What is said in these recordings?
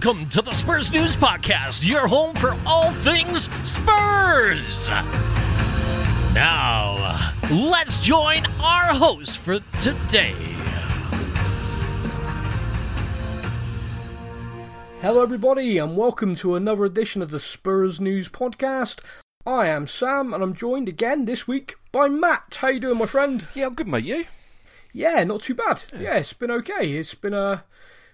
Welcome to the Spurs News Podcast, your home for all things Spurs. Now, let's join our host for today. Hello, everybody, and welcome to another edition of the Spurs News Podcast. I am Sam, and I'm joined again this week by Matt. How you doing, my friend? Yeah, I'm good, mate. You? Yeah, not too bad. Yeah, it's been okay. It's been a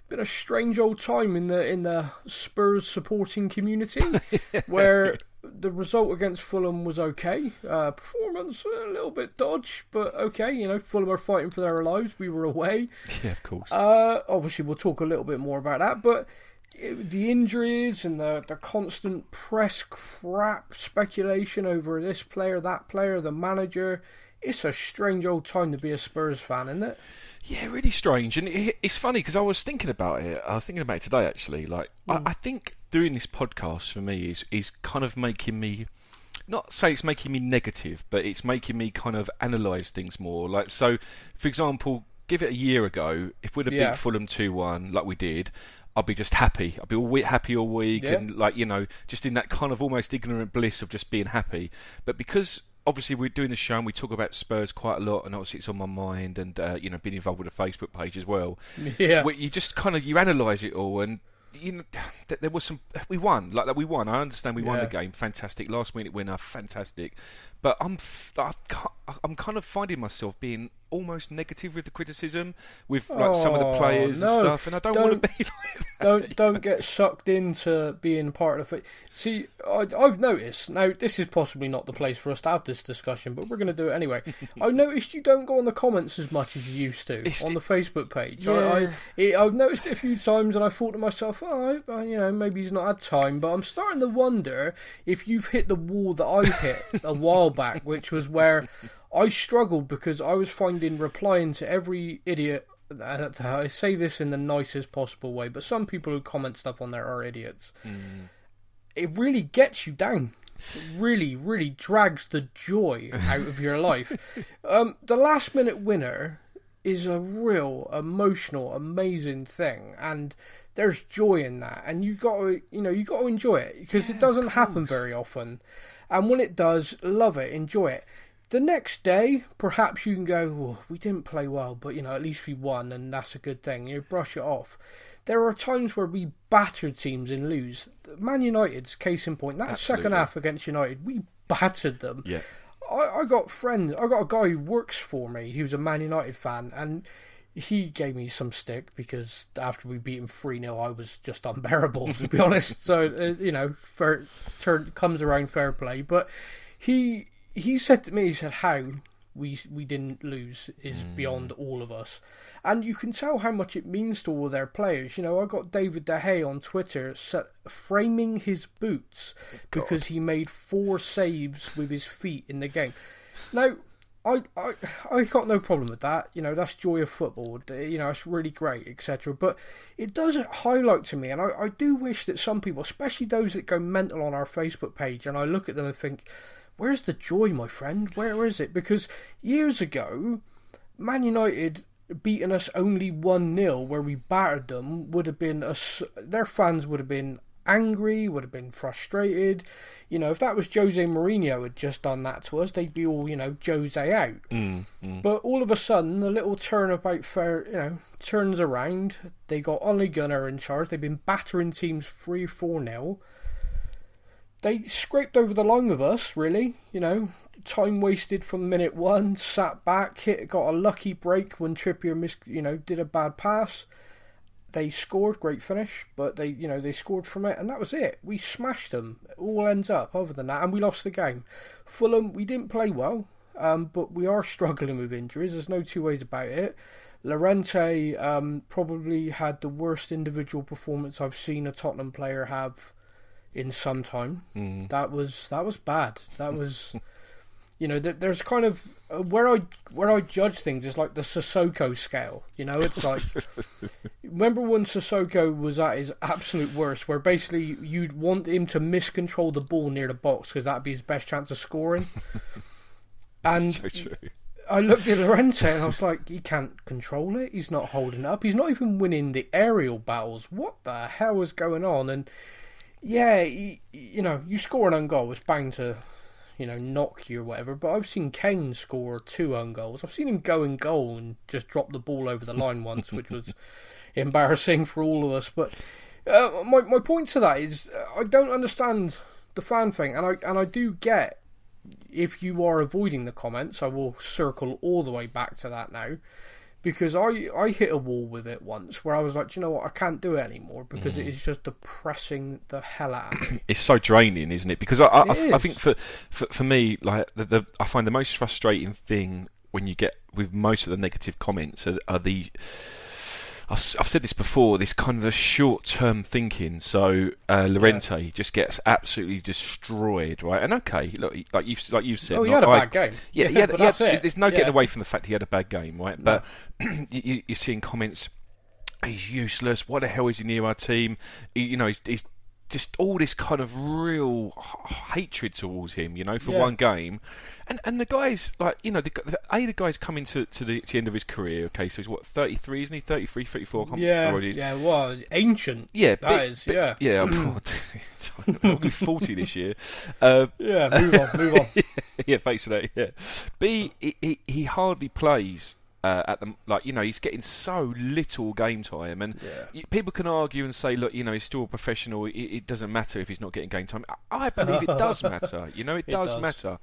been a strange old time in the in the Spurs supporting community, where the result against Fulham was okay. Uh, performance a little bit dodge, but okay. You know, Fulham are fighting for their lives. We were away. Yeah, of course. Uh, obviously, we'll talk a little bit more about that, but it, the injuries and the, the constant press crap speculation over this player, that player, the manager. It's a strange old time to be a Spurs fan, isn't it? Yeah, really strange, and it, it's funny because I was thinking about it. I was thinking about it today, actually. Like, I, hmm. I think doing this podcast for me is is kind of making me not say it's making me negative, but it's making me kind of analyse things more. Like, so, for example, give it a year ago, if we'd have Yeah. beat Fulham two one like we did. I'd be just happy. I'd be all week, happy all week, Yeah. and like you know, just in that kind of almost ignorant bliss of just being happy. But because obviously we're doing the show and we talk about Spurs quite a lot, and obviously it's on my mind, and uh, you know, being involved with the Facebook page as well. Yeah. where you just kind of you analyse it all, and you know, there was some we won like that. We won. I understand we won Yeah. the game. Fantastic last minute winner. Fantastic. But I'm f- I've ca- I'm kind of finding myself being almost negative with the criticism with like some of the Oh, players no, and stuff, and I don't, want to be like don't don't get sucked into being part of it. See, I, I've noticed now. This is possibly not the place for us to have this discussion, but we're going to do it anyway. I've noticed you don't go on the comments as much as you used to It's on the- the Facebook page. I, Yeah. I, I've noticed it a few times, and I thought to myself, oh, I, I- you know, maybe he's not had time. But I'm starting to wonder if you've hit the wall that I hit a while back, which was where I struggled because I was finding replying to every idiot. uh, I say this in the nicest possible way, but some people who comment stuff on there are idiots. It really gets you down. It really, really drags the joy out of your life. Um, the last minute winner is a real emotional, amazing thing, and there's joy in that. And you got to, you know, you got to enjoy it because it doesn't happen very often. And when it does, love it, enjoy it. The next day, perhaps you can go, oh, we didn't play well, but you know, at least we won, and that's a good thing. You brush it off. There are times where we battered teams and lose. Man United's case in point. That second half against United, we battered them. yeah. I, I got friends. I got a guy who works for me. He was a Man United fan, and he gave me some stick because after we beat him three 0 I was just unbearable to be honest. So uh, you know, fair turn comes around fair play. But he he said to me, he said, "How we we didn't lose is beyond all of us," and you can tell how much it means to all their players. You know, I got David De Gea on Twitter sa- framing his boots because he made four saves with his feet in the game. Now, I, I I got no problem with that. You know, that's joy of football. You know, it's really great, etc. But it doesn't highlight to me, and I, I do wish that some people, especially those that go mental on our Facebook page, and I look at them and think, "Where's the joy, my friend? Where is it?" Because years ago, Man United beating us only 1 0, where we battered them, would have been. A, s- their fans would have been angry, would have been frustrated. You know, if that was Jose Mourinho had just done that to us, they'd be all, you know, Jose out. Mm, mm. But all of a sudden, the little turnabout fair, you know, turns around. They got Ole Gunnar in charge. They've been battering teams 3 4 0. They scraped over the line with us, really. You know, time wasted from minute one, sat back, hit, got a lucky break when Trippier missed, you know, did a bad pass. They scored, great finish, but they, you know, they scored from it, and that was it. We smashed them. It all ends up. Other than that, and we lost the game. Fulham, we didn't play well, um, but we are struggling with injuries. There's no two ways about it. Llorente um, probably had the worst individual performance I've seen a Tottenham player have in some time. Mm. That was that was bad. That was, you know, there, there's kind of uh, where I where I judge things is like the Sissoko scale. You know, it's like remember when Sissoko was at his absolute worst, where basically you'd want him to miscontrol the ball near the box because that'd be his best chance of scoring. And so true. I looked at Llorente and I was like, he can't control it. He's not holding up. He's not even winning the aerial battles. What the hell is going on? And yeah, he, you know, you score an own goal, it's bound to, you know, knock you or whatever. But I've seen Kane score two own goals. I've seen him go in goal and just drop the ball over the line once, which was embarrassing for all of us. But uh, my my point to that is, uh, I don't understand the fan thing, and I and I do get if you are avoiding the comments, I will circle all the way back to that now. Because I, I hit a wall with it once where I was like, you know what, I can't do it anymore because mm. it is just depressing the hell out of me. it's so draining, isn't it? Because I, I, I, I think for, for, for me, like the, the, I find the most frustrating thing when you get with most of the negative comments are, are the I've, I've said this before. This kind of short-term thinking. So uh, Llorente yeah. just gets absolutely destroyed, right? And okay, look, like you've like you've said, oh, he had a I, bad game. Yeah, yeah he had, there's no yeah. getting away from the fact he had a bad game, right? No. But you, you're seeing comments. He's useless. Why the hell is he near our team? He, you know, he's, he's just all this kind of real hatred towards him, you know, for yeah. one game. And and the guy's like, you know, the, the a the guy's coming to, to the, to the end of his career. Okay, so he's what thirty three, isn't he? 33, 34, Yeah, yeah. Well, ancient. Yeah, that but, is, but, Yeah, yeah. I'm, I'm forty this year. Uh, yeah, move on, move on. yeah, face that. Yeah, B he, he, he hardly plays uh, at the like you know he's getting so little game time, and yeah. people can argue and say, look, you know, he's still a professional. It, it doesn't matter if he's not getting game time. I believe it does matter. You know, it, it does, does, matter.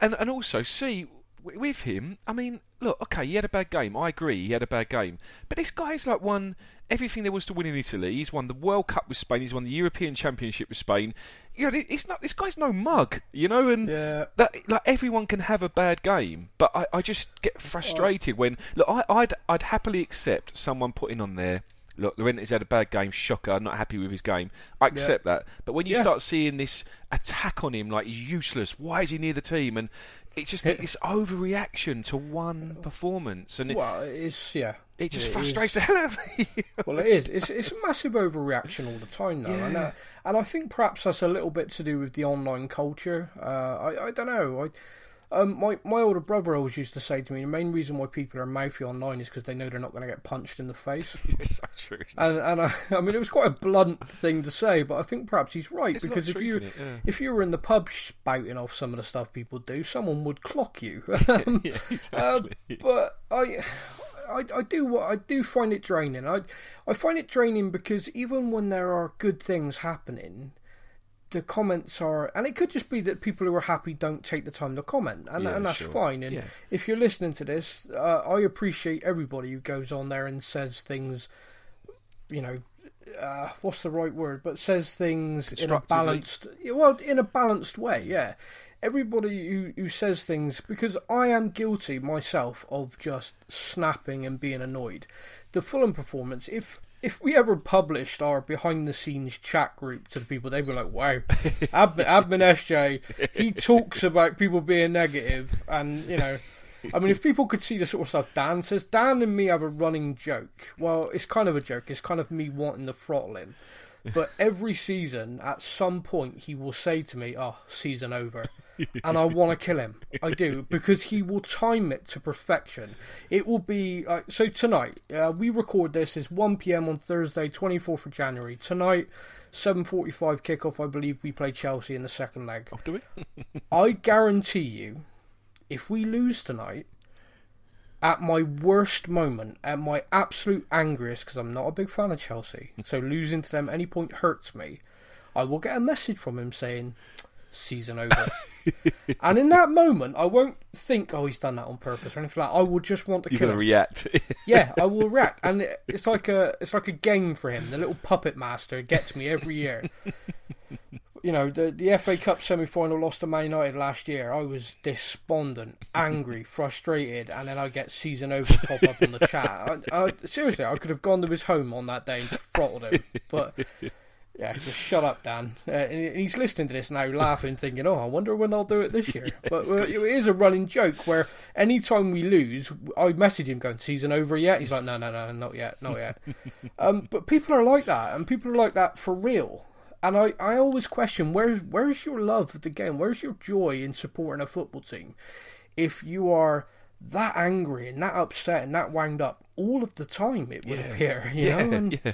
And and also see with him. I mean, look, okay, he had a bad game. I agree, he had a bad game. But this guy's like won everything there was to win in Italy. He's won the World Cup with Spain. He's won the European Championship with Spain. You know, it's not this guy's no mug. You know, and yeah. that like everyone can have a bad game, but I, I just get frustrated when look. I, I'd I'd happily accept someone putting on there. Look, Llorente's had a bad game. Shocker. I'm not happy with his game. I accept yeah. that. But when you yeah. start seeing this attack on him, like he's useless. Why is he near the team? And it's just this overreaction to one performance, and it, well, it's yeah, it just it frustrates is. the hell out of me. well, it is. It's it's a massive overreaction all the time, though, yeah. and uh, and I think perhaps that's a little bit to do with the online culture. Uh, I I don't know. I um, my my older brother always used to say to me, the main reason why people are mouthy online is because they know they're not going to get punched in the face. it's so true. And and I, I, mean, it was quite a blunt thing to say, but I think perhaps he's right it's because if you yeah. if you were in the pub spouting off some of the stuff people do, someone would clock you. um, yeah, exactly. uh, but I. I, I do what I do find it draining. I I find it draining because even when there are good things happening, the comments are, and it could just be that people who are happy don't take the time to comment, and, yeah, and that's sure. fine. And yeah. if you're listening to this, uh, I appreciate everybody who goes on there and says things, you know, uh, what's the right word? But says things in a balanced, well, in a balanced way. Yeah, everybody who who says things because I am guilty myself of just snapping and being annoyed. The Fulham performance, if if we ever published our behind the scenes chat group to the people, they'd be like, "Wow, Admin, Admin SJ, he talks about people being negative, and you know." I mean, if people could see the sort of stuff Dan says, Dan and me have a running joke. Well, it's kind of a joke. It's kind of me wanting the throttle him. But every season, at some point, he will say to me, "Oh, season over," and I want to kill him. I do because he will time it to perfection. It will be uh, so tonight. Uh, we record this is one p.m. on Thursday, twenty fourth of January. Tonight, seven forty five kickoff. I believe we play Chelsea in the second leg. Oh, do we? I guarantee you, if we lose tonight, at my worst moment, at my absolute angriest, because I'm not a big fan of Chelsea, hmm. so losing to them at any point hurts me. I will get a message from him saying, "Season over." and in that moment, I won't think, "Oh, he's done that on purpose" or anything like. that. I will just want to You're kill him. react. yeah, I will react, and it's like a it's like a game for him. The little puppet master gets me every year you know, the the FA Cup semi final lost to Man United last year. I was despondent, angry, frustrated, and then I get season over pop up on the chat. I, I, seriously, I could have gone to his home on that day and throttled him, but. Yeah, just shut up, Dan. Uh, and he's listening to this now, laughing, thinking, "Oh, I wonder when I'll do it this year." But uh, it is a running joke where anytime we lose, I message him going, "Season over yet?" He's like, "No, no, no, not yet, not yet." um, but people are like that, and people are like that for real. And I, I always question where's where's your love of the game? Where's your joy in supporting a football team? if you are that angry and that upset and that wound up all of the time, it would appear. You yeah, know? And, yeah.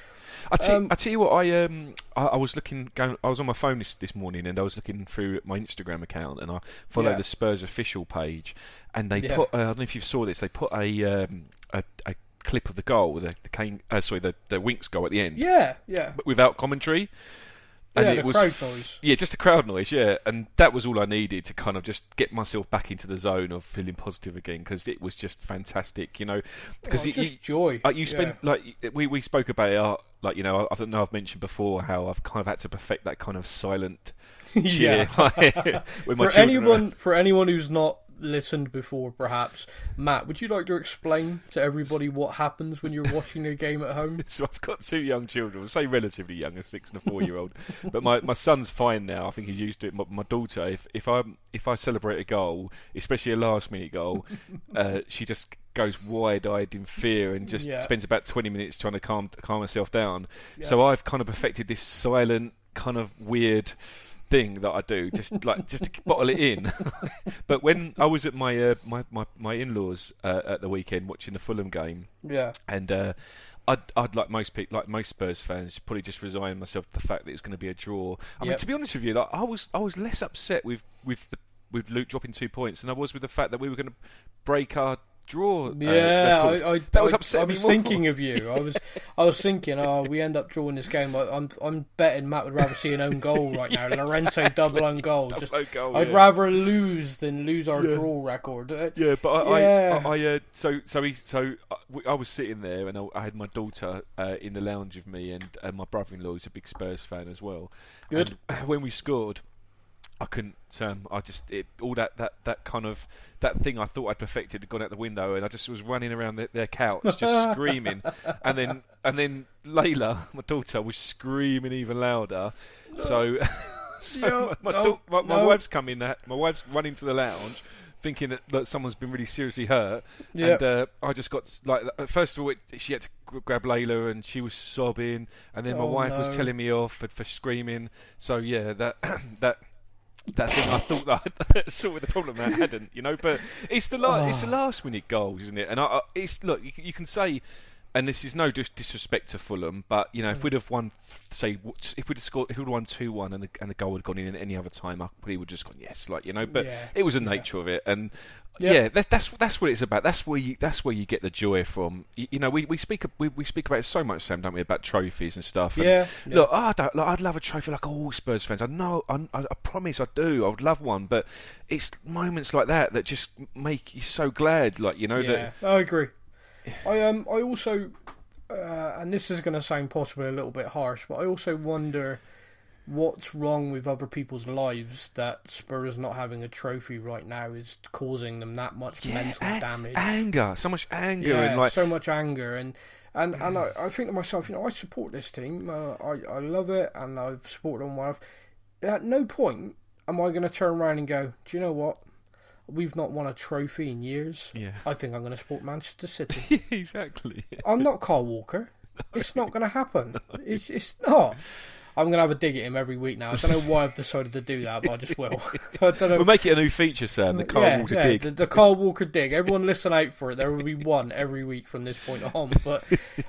I tell, um, I tell you what, I um, I, I was looking, going, I was on my phone this, this morning, and I was looking through my Instagram account, and I follow Yeah. the Spurs official page, and they Yeah. put, uh, I don't know if you saw this, they put a um, a, a clip of the goal, the, the Kane, uh, sorry, the the Winks goal at the end, yeah, yeah. but without commentary. And yeah, it the was crowd noise. yeah, just a crowd noise, yeah, and that was all I needed to kind of just get myself back into the zone of feeling positive again because it was just fantastic, you know. Because Oh, you, just you- joy. you spend like we we spoke about it, uh, like you know, I, I don't know I've mentioned before how I've kind of had to perfect that kind of silent cheer. yeah. for anyone, for anyone who's not listened before, perhaps Matt, would you like to explain to everybody what happens when you're watching a game at home? So I've got two young children, say relatively young, a six and a four year old. but my, my son's fine now. I think he's used to it. My, my daughter, if if I if I celebrate a goal, especially a last minute goal, uh, she just goes wide eyed in fear and just Yeah. spends about twenty minutes trying to calm calm herself down. So I've kind of perfected this silent, kind of weird thing that I do, just like just to bottle it in. but when I was at my uh, my my, my in laws uh, at the weekend watching the Fulham game, Yeah, and uh, I'd, I'd like most people, like most Spurs fans, probably just resign myself to the fact that it was going to be a draw. I mean, to be honest with you, like I was, I was less upset with with the, with Luke dropping two points than I was with the fact that we were going to break our draw. uh, yeah. record. I, I, that was I, upsetting I me was more. thinking of you. I was, I was thinking, oh, we end up drawing this game. I, I'm, I'm betting Matt would rather see an own goal right now. Lorenzo double own goal. Just, own goal, I'd yeah. rather lose than lose our draw record. Uh, Yeah, but I, Yeah. I, I, I uh, so so he, so uh, I was sitting there and I, I had my daughter uh, in the lounge with me, and, and my brother-in-law is a big Spurs fan as well. Good. And when we scored, I couldn't. Um, I just it, all that, that, that kind of that thing I thought I'd perfected had gone out the window, and I just was running around their, their couch just screaming, and then and then Layla, my daughter, was screaming even louder. So, so my, my, no, my, my no. wife's coming, in. My wife's running to the lounge. Thinking that, that someone's been really seriously hurt, Yeah. and uh, I just got like uh, first of all, it, she had to grab Layla, and she was sobbing, and then my Oh, wife was telling me off for, for screaming. So yeah, that that that thing I thought that I'd sorted the problem I hadn't, you know. But it's the la- it's the last minute goals, isn't it? And I, I, it's look, you, can- you can say, and this is no dis- disrespect to Fulham, but you know, Mm. if we'd have won, say, if we'd have scored, if we'd have won two one, and the and the goal had gone in at any other time, I probably would have just gone yes, like you know. But Yeah, it was the yeah. nature of it, and. Yeah. Yeah, that's that's that's what it's about. That's where you that's where you get the joy from. You, you know, we, we speak we, we speak about it so much, Sam, don't we? About trophies and stuff. And Yeah, yeah. Look, I don't, like, I'd love a trophy like all Spurs fans. I know, I, I, I promise, I do. I would love one, but it's moments like that that just make you so glad. Like you know Yeah, that. I agree. I um, I also, uh, and this is going to sound possibly a little bit harsh, but I also wonder what's wrong with other people's lives that Spurs not having a trophy right now is causing them that much mental a- damage. anger, so much anger, yeah, and like so much anger and. And and I, I think to myself, you know, I support this team. Uh, I I love it, and I've supported them. Well, at no point am I going to turn around and go, do you know what? We've not won a trophy in years. Yeah. I think I'm going to support Manchester City. exactly. I'm not Kyle Walker. It's not going to happen. It's it's not. I'm going to have a dig at him every week now. I don't know why I've decided to do that, but I just will. I don't know. We'll make it a new feature, Sam. The Kyle yeah, Walker yeah, dig. The, the Kyle Walker dig. Everyone listen out for it. There will be one every week from this point on. But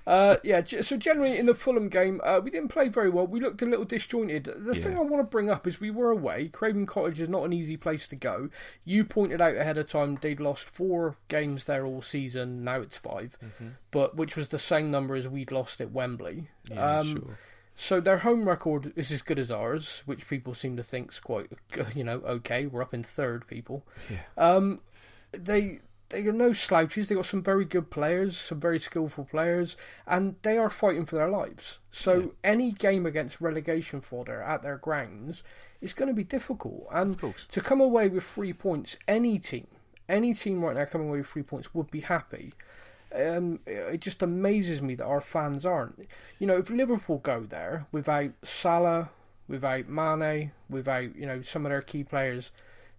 uh, yeah, so generally in the Fulham game, uh, we didn't play very well. We looked a little disjointed. The thing I want to bring up is we were away. Craven Cottage is not an easy place to go. You pointed out ahead of time they'd lost four games there all season. Now it's 5 Mm-hmm. but which was the same number as we'd lost at Wembley. Yeah, um, sure. So their home record is as good as ours, which people seem to think's quite, you know, okay. We're up in third, people. Yeah. Um, they they are no slouches. They got some very good players, some very skillful players, and they are fighting for their lives. So any game against relegation fodder at their grounds is going to be difficult. And to come away with three points, any team, any team right now coming away with three points would be happy um, it just amazes me that our fans aren't. You know, if Liverpool go there without Salah, without Mane, without you know some of their key players,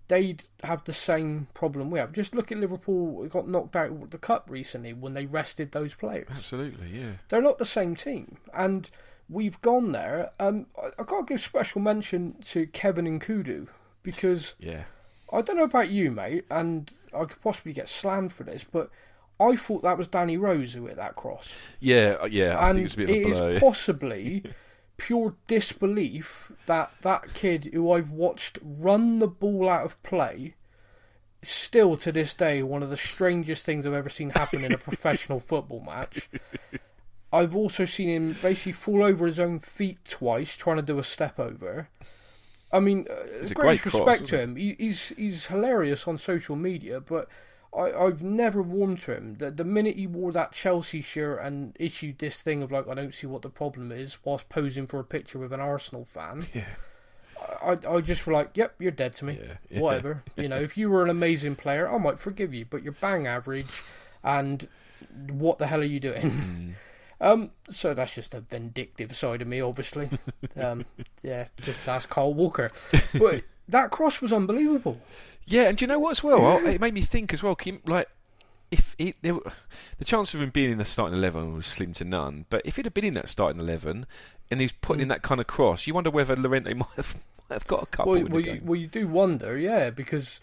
they'd have the same problem we have. Just look at Liverpool got knocked out of the cup recently when they rested those players. Absolutely, yeah. They're not the same team, and we've gone there. Um, I, I got to give special mention to Kevin Nkoudou because Yeah. I don't know about you, mate, and I could possibly get slammed for this, but I thought that was Danny Rose who hit that cross. Yeah, uh, yeah. I and think it's a bit of a it is possibly pure disbelief that that kid who I've watched run the ball out of play, still to this day, one of the strangest things I've ever seen happen in a professional football match. I've also seen him basically fall over his own feet twice trying to do a step over. I mean, uh, It's a great great respect cross, to him. He, he's he's hilarious on social media, but I, I've never warmed to him. The, the minute he wore that Chelsea shirt and issued this thing of like, I don't see what the problem is, whilst posing for a picture with an Arsenal fan, Yeah. I, I just were like, yep, you're dead to me. Yeah, yeah. Whatever. you know, if you were an amazing player, I might forgive you, but you're bang average, and what the hell are you doing? Mm. Um, so that's just a vindictive side of me, obviously. um, yeah, just ask Kyle Walker. But that cross was unbelievable. Yeah, and do you know what as well? It made me think as well. Kim, like, if it, there, were- the chance of him being in the starting eleven was slim to none. But if he'd have been in that starting eleven and he's putting in Hmm. that kind of cross, you wonder whether Llorente might have, might have got a couple Well, in well, you, well, you do wonder, yeah, because.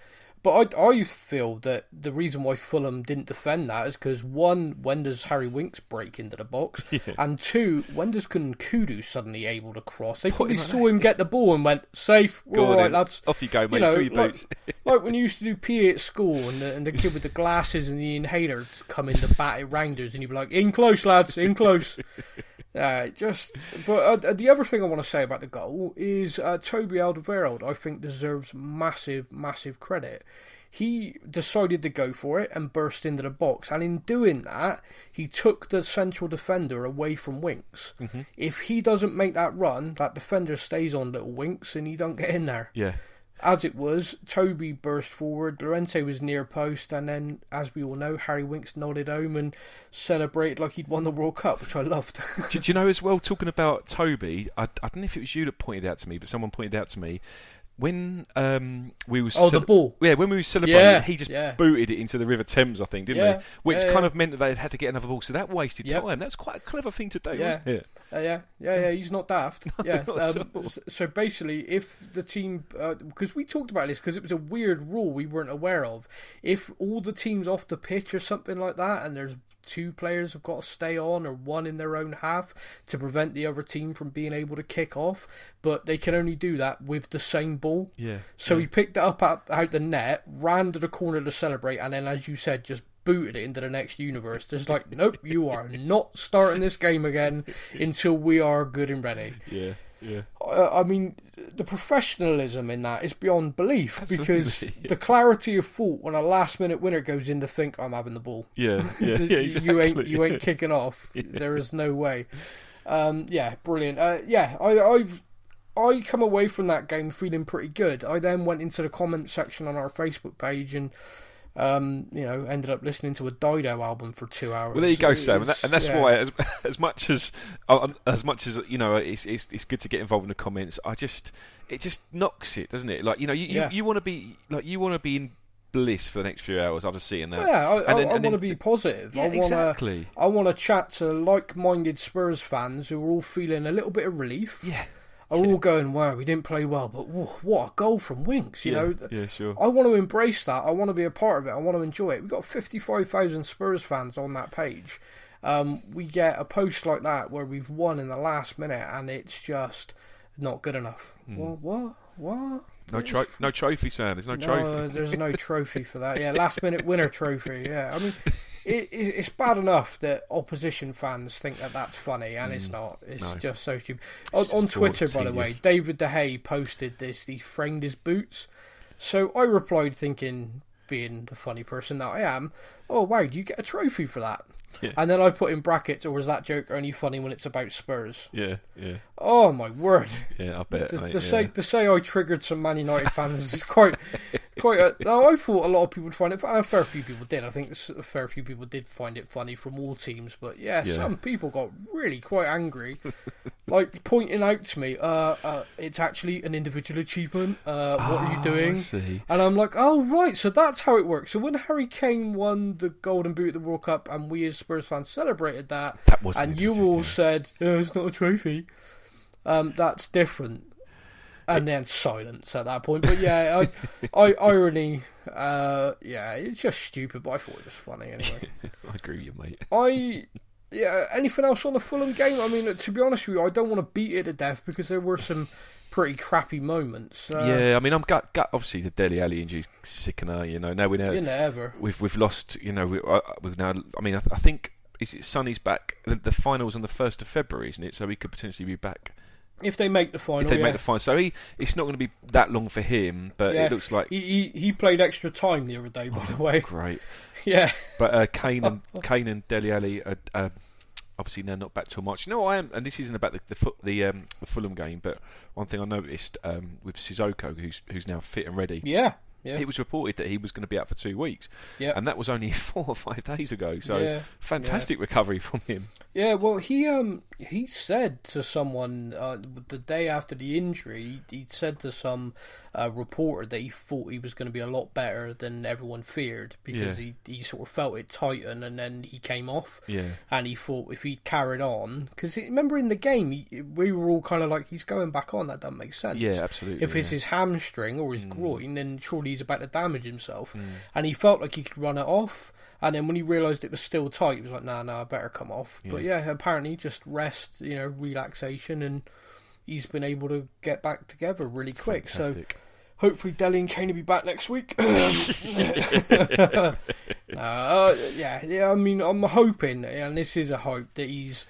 But I, I feel that the reason why Fulham didn't defend that is because one, when does Harry Winks break into the box? And two, when does Nkoudou suddenly able to cross? They probably saw him get the ball and went, safe, we're all right, lads. Off you go, mate. You know, your like, boots. like when you used to do PE at school and the, and the kid with the glasses and the inhaler come in to bat at rounders and you'd be like, in close, lads, in close. Uh, just, but uh, the other thing I want to say about the goal is uh, Toby Alderweireld. I think deserves massive, massive credit. He decided to go for it and burst into the box, and in doing that, he took the central defender away from Winks. If he doesn't make that run, that defender stays on little Winks, and he don't get in there. yeah. As it was, Toby burst forward, Llorente was near post, and then, as we all know, Harry Winks nodded home and celebrated like he'd won the World Cup, which I loved. do, do you know as well? Talking about Toby, I, I don't know if it was you that pointed out to me, but someone pointed out to me when um, we was Oh, the ball. Yeah, when we were celebrating, Yeah, he just yeah. booted it into the River Thames, I think, didn't Yeah, he? Which yeah, kind yeah. of meant that they had to get another ball, so that wasted Yep. time. That's quite a clever thing to do, Yeah. wasn't it? Uh, yeah, yeah, yeah. He's not daft. yeah. not Um, so basically, if the team, because we talked about this, because it was a weird rule we weren't aware of. If all the teams off the pitch or something like that, and there's two players have got to stay on or one in their own half to prevent the other team from being able to kick off, but they can only do that with the same ball. Yeah. So yeah. he picked it up out, out the net, ran to the corner to celebrate, and then, as you said, just booted it into the next universe. There's like, nope, you are not starting this game again until we are good and ready. Yeah, yeah. Uh, I mean, the professionalism in that is beyond belief because the clarity of thought when a last minute winner goes in to think I'm having the ball. Yeah, yeah, You- yeah, you ain't you ain't kicking off. There is no way. Um, yeah, brilliant. Uh, yeah, I, I've I come away from that game feeling pretty good. I then went into the comment section on our Facebook page and. Um, you know, ended up listening to a Dido album for two hours. Well, there you go, Sam, and, that, and that's yeah. why, as, as much as uh, as much as you know, it's, it's it's good to get involved in the comments. I just it just knocks it, doesn't it? Like you know, you Yeah. you, you want to be like you want to be in bliss for the next few hours after seeing that. Yeah, I, I, I want to be positive. Yeah, I wanna, exactly. I want to chat to like-minded Spurs fans who are all feeling a little bit of relief. Yeah, Are all going, "Wow, we didn't play well, but whoa, what a goal from Winks!" You yeah, know, yeah, sure. I want to embrace that. I want to be a part of it. I want to enjoy it. We've got 55,000 Spurs fans on that page. Um, we get a post like that where we've won in the last minute and it's just not good enough. What? What? What? No, tro- no trophy, Sam. There's no, No, trophy. there's no trophy for that. Yeah, last minute winner trophy. Yeah, I mean, it, it, it's bad enough that opposition fans think that that's funny, and it's not. It's Mm. no. just so stupid. On, on Twitter, by the way, David De DeHay posted this. He framed his boots. So I replied, thinking, being the funny person that I am, oh wow, do you get a trophy for that? Yeah. And then I put in brackets, or is that joke only funny when it's about Spurs? Yeah, yeah, Oh my word! yeah. I bet. to, mate, to yeah. say to say I triggered some Man United fans is quite quite. A, no, I thought a lot of people would find it. Funny. A fair few people did. I think a fair few people did find it funny from all teams. But yeah, Yeah. some people got really quite angry, like pointing out to me, uh, uh, it's actually an individual achievement. Uh, what are you Oh, I doing? And I'm like, oh right, so that's how it works. So when Harry Kane won the Golden Boot at the World Cup, and we as Spurs fans celebrated that, That and you all yeah. said, oh, it's not a trophy. Um, that's different. And then silence at that point. But yeah, I, I irony, uh, yeah, it's just stupid. But I thought it was funny anyway. I agree with you, mate. I yeah. Anything else on the Fulham game? I mean, to be honest with you, I don't want to beat it to death because there were some pretty crappy moments. Uh, yeah, I mean, I'm gut, gut obviously the Dele Alli injury sickener. You know, now we know you never. we've we've lost. You know, we, uh, we've now. I mean, I, th- I think is it Sonny's back. The, the finals on the first of February, isn't it? So he could potentially be back If they make the final, if they yeah. make the final. So he, it's not going to be that long for him, but Yeah. it looks like he, he he played extra time the other day, by the way. great. Yeah, But uh, Kane and Kane and Dele Alli are obviously now not back till March. No, I am, and this isn't about the the, the, um, the Fulham game, but one thing I noticed um, with Sissoko, who's who's now fit and ready. yeah, yeah, It was reported that he was going to be out for two weeks, yeah. and that was only four or five days ago. So Yeah, fantastic recovery from him. Yeah, well, he um he said to someone uh, the day after the injury, he said to some uh, reporter that he thought he was going to be a lot better than everyone feared because Yeah. he he sort of felt it tighten and then he came off. Yeah. And he thought if he carried on, because remember in the game he, we were all kind of like he's going back on. That doesn't make sense. Yeah, absolutely. If it's his hamstring or his groin, then surely he's about to damage himself. Mm. And he felt like he could run it off. And then when he realised it was still tight, he was like, "Nah, nah, I better come off." But yeah, apparently just rest, you know, relaxation, and he's been able to get back together really quick. So hopefully, Dele and Kane will be back next week. uh, yeah, yeah. I mean, I'm hoping, and this is a hope that he's.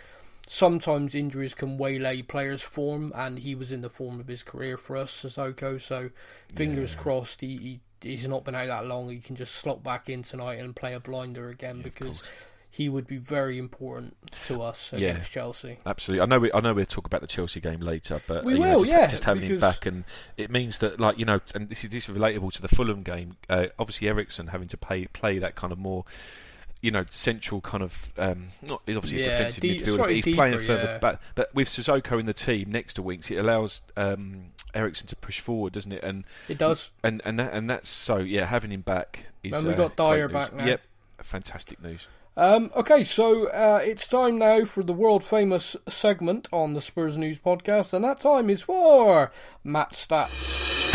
Sometimes injuries can waylay players' form, and he was in the form of his career for us, Sissoko. So, fingers crossed, he, he he's not been out that long. He can just slot back in tonight and play a blinder again because he would be very important to us Yeah. against Chelsea. Absolutely, I know. We, I know we'll talk about the Chelsea game later, but We you know, will, just, yeah, just having him back, and it means that, like you know, and this is this is relatable to the Fulham game. Uh, obviously, Eriksen having to play play that kind of more, you know, central kind of um, not he's obviously Yeah, a defensive deep- midfielder, but he's playing further yeah. back. But with Sissoko in the team next to Winks, it allows um, Eriksen to push forward, doesn't it? And It does. and and that, and that's so yeah, having him back is. And we uh, got Dier back now. Yep, fantastic news. Um, okay, so uh, it's time now for the world famous segment on the Spurs News podcast, and that time is for Matt Stats.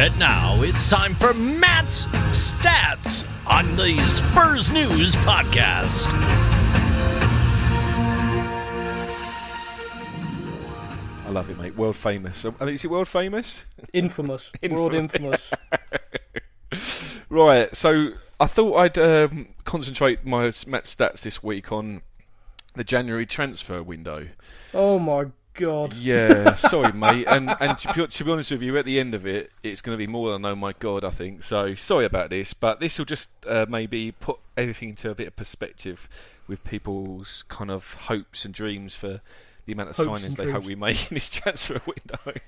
And now it's time for Matt's Stats on the Spurs News Podcast. I love it, mate. World famous. I mean, is it world famous? Infamous, world infamous. Right, so I thought I'd um, concentrate my Matt stats this week on the January transfer window. Oh my god. Yeah, sorry, mate. And and to be, to be honest with you, at the end of it, it's going to be more than oh my god, I think. So sorry about this, but this will just uh, maybe put everything into a bit of perspective with people's kind of hopes and dreams for the amount of Hopes signings they hope we make in this transfer window.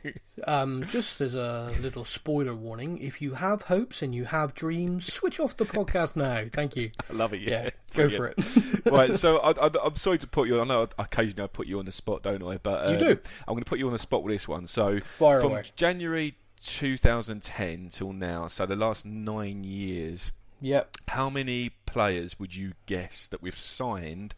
Um, just as a little spoiler warning, if you have hopes and you have dreams, switch off the podcast now. Thank you. I love it. Yeah, Yeah, go for it. right, so I, I, I'm sorry to put you. I know occasionally I put you on the spot, don't I? But You um, do. I'm going to put you on the spot with this one. So Fire from away. January 2010 till now, so the last nine years, Yep. how many players would you guess that we've signed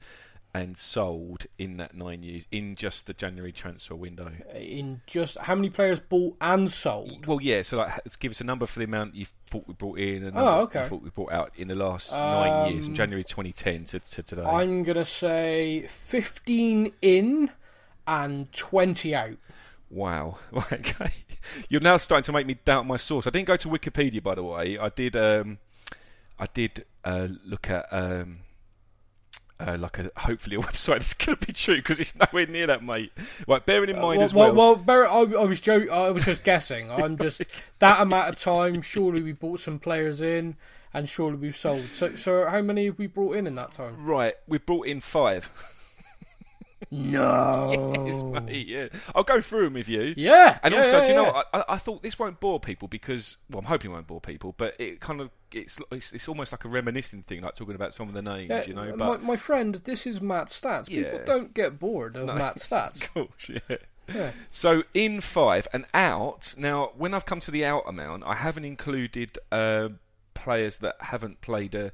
and sold in that nine years in just the January transfer window? In just how many players bought and sold? Well, yeah. So like, let's give us a number for the amount you thought we brought in and Oh, okay. you thought we brought out in the last nine years, from Um, January 2010 to, to today. I'm gonna say fifteen in and twenty out. Wow. Okay. You're now starting to make me doubt my source. I didn't go to Wikipedia, by the way. I did. Um, I did uh, look at um, uh, like a hopefully a website that's going to be true because it's nowhere near that, mate. Right. Bearing in mind well, as well. well, well, Barry, I, I was joking. I was just guessing. I'm just that amount of time. Surely we bought some players in, and surely we've sold. So, so how many have we brought in in that time? Right. We brought in five. No. Yes, mate, yeah. I'll go through them with you. Yeah. And yeah, also, yeah, do you know, what? I, I- thought this won't bore people because, well, I'm hoping it won't bore people, but it kind of it's it's, it's almost like a reminiscing thing, like talking about some of the names, you know. my, But my friend, this is Matt Stats. People don't get bored of No. Matt Stats. of course, yeah. Yeah. So in five and out. Now, when I've come to the out amount, I haven't included uh, players that haven't played a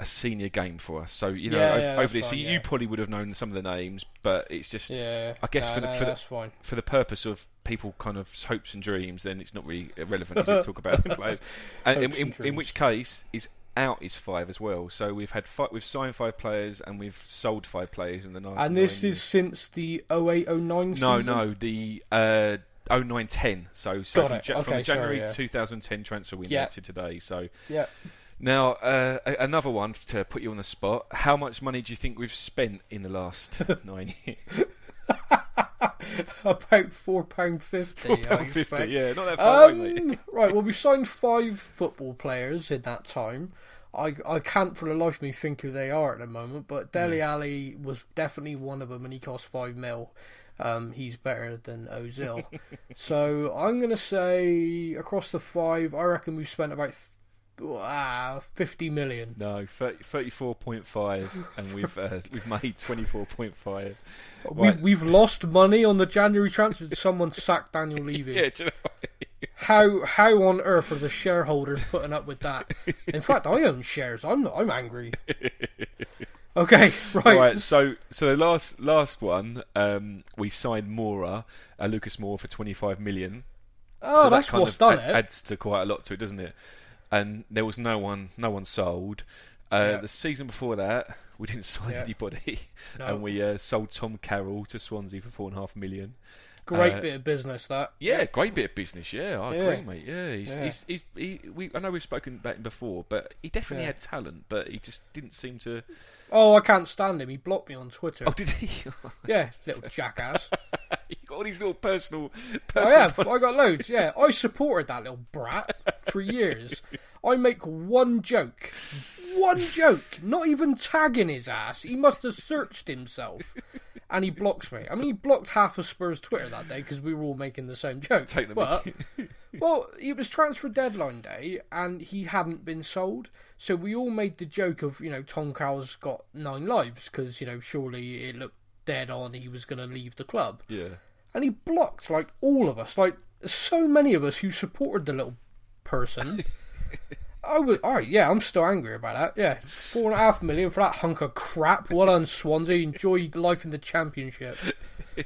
a senior game for us. So you know, Yeah, over, yeah, over this, so fine, you yeah. probably would have known some of the names, but it's just Yeah, I guess no, for the- no, for the- fine. for the purpose of people kind of hopes and dreams, then it's not really relevant to talk about the players. And in, and in which case, is out is five as well. So we've had five, we've signed five players and we've sold five players in the last. And this is since the 0809 years. no, no, the uh, 0910. So, so from, it. Ja- from Okay, January sorry, yeah. 2010 transfer window Yeah. to today. So Yeah. Now uh, another one to put you on the spot. How much money do you think we've spent in the last nine years? About four pound fifty. I expect. Yeah, not that far away, mate. Um, right. Well, we signed five football players in that time. I I can't for the life of me think who they are at the moment, but Dele Alli was definitely one of them, and he cost five mil. Um, he's better than Ozil. so I'm gonna say across the five, I reckon we've spent about th- ah, fifty million. No, 30, 34.5, and we've uh, we've made 24.5. We, Right. we've lost money on the January transfer. Someone sacked Daniel Levy. Yeah, do you know, How how on earth are the shareholders putting up with that? In fact, I own shares. I'm not, I'm angry. Okay, right. right. So so the last last one, um, we signed Moura, uh, Lucas Moura for 25 million. Oh, so that's that kind what's of done ad- it. adds to quite a lot to it, doesn't it? And there was no one no one sold. Uh, Yeah. The season before that, we didn't sign Yeah. anybody, No. and we uh, sold Tom Carroll to Swansea for four and a half million. Great uh, bit of business that. Yeah, great bit of business. Yeah, I Yeah. agree, mate. Yeah, he's, he's, he's he, we, I know we've spoken about him before, but he definitely had talent, but he just didn't seem to. Oh, I can't stand him. He blocked me on Twitter. Oh, did he? Yeah, little jackass. all these little personal. I oh, personal have. I got loads. Yeah, I supported that little brat for years. I make one joke, one joke, not even tagging his ass. He must have searched himself, and he blocks me. I mean, he blocked half of Spurs Twitter that day because we were all making the same joke. Take the but well, it was transfer deadline day, and he hadn't been sold. So we all made the joke of, you know, Tom Carroll's got nine lives because, you know, surely it looked dead on he was going to leave the club Yeah. And he blocked like all of us, like so many of us who supported the little person. I was all right. Yeah, I'm still angry about that. Yeah, four and a half million for that hunk of crap. Well done, Swansea. Enjoy life in the Championship. Yeah.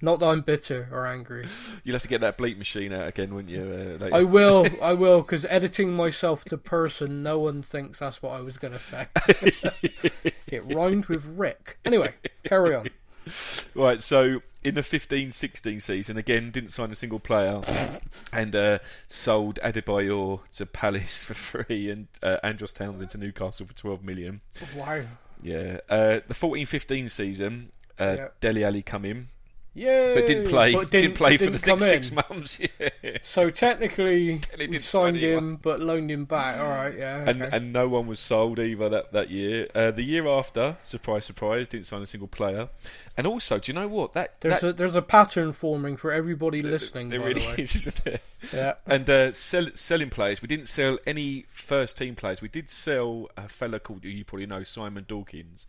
Not that I'm bitter or angry. You'll have to get that bleep machine out again, wouldn't you? Uh? I will. I will. Because editing myself to person, no one thinks that's what I was going to say. it rhymed with Rick. Anyway, carry on. Right, so in the 15-16 season, again, didn't sign a single player, and uh, sold Adebayor to Palace for free, and uh, Andros Townsend to Newcastle for 12 million. Wow. Yeah, uh, the 14-15 season, uh, Yeah. Dele Alli come in, Yeah, but didn't play. But didn't, play for didn't the come next six months. Yeah. So technically, he we sign signed him but loaned him back. All right, yeah. And, okay. and no one was sold either that, that year. Uh, the year after, surprise, surprise, didn't sign a single player. And also, do you know what? That there's that, a there's a pattern forming for everybody listening. there by really the way. is, there? Yeah. And uh, sell, selling players, we didn't sell any first team players. We did sell a fella called you probably know, Simon Dawkins,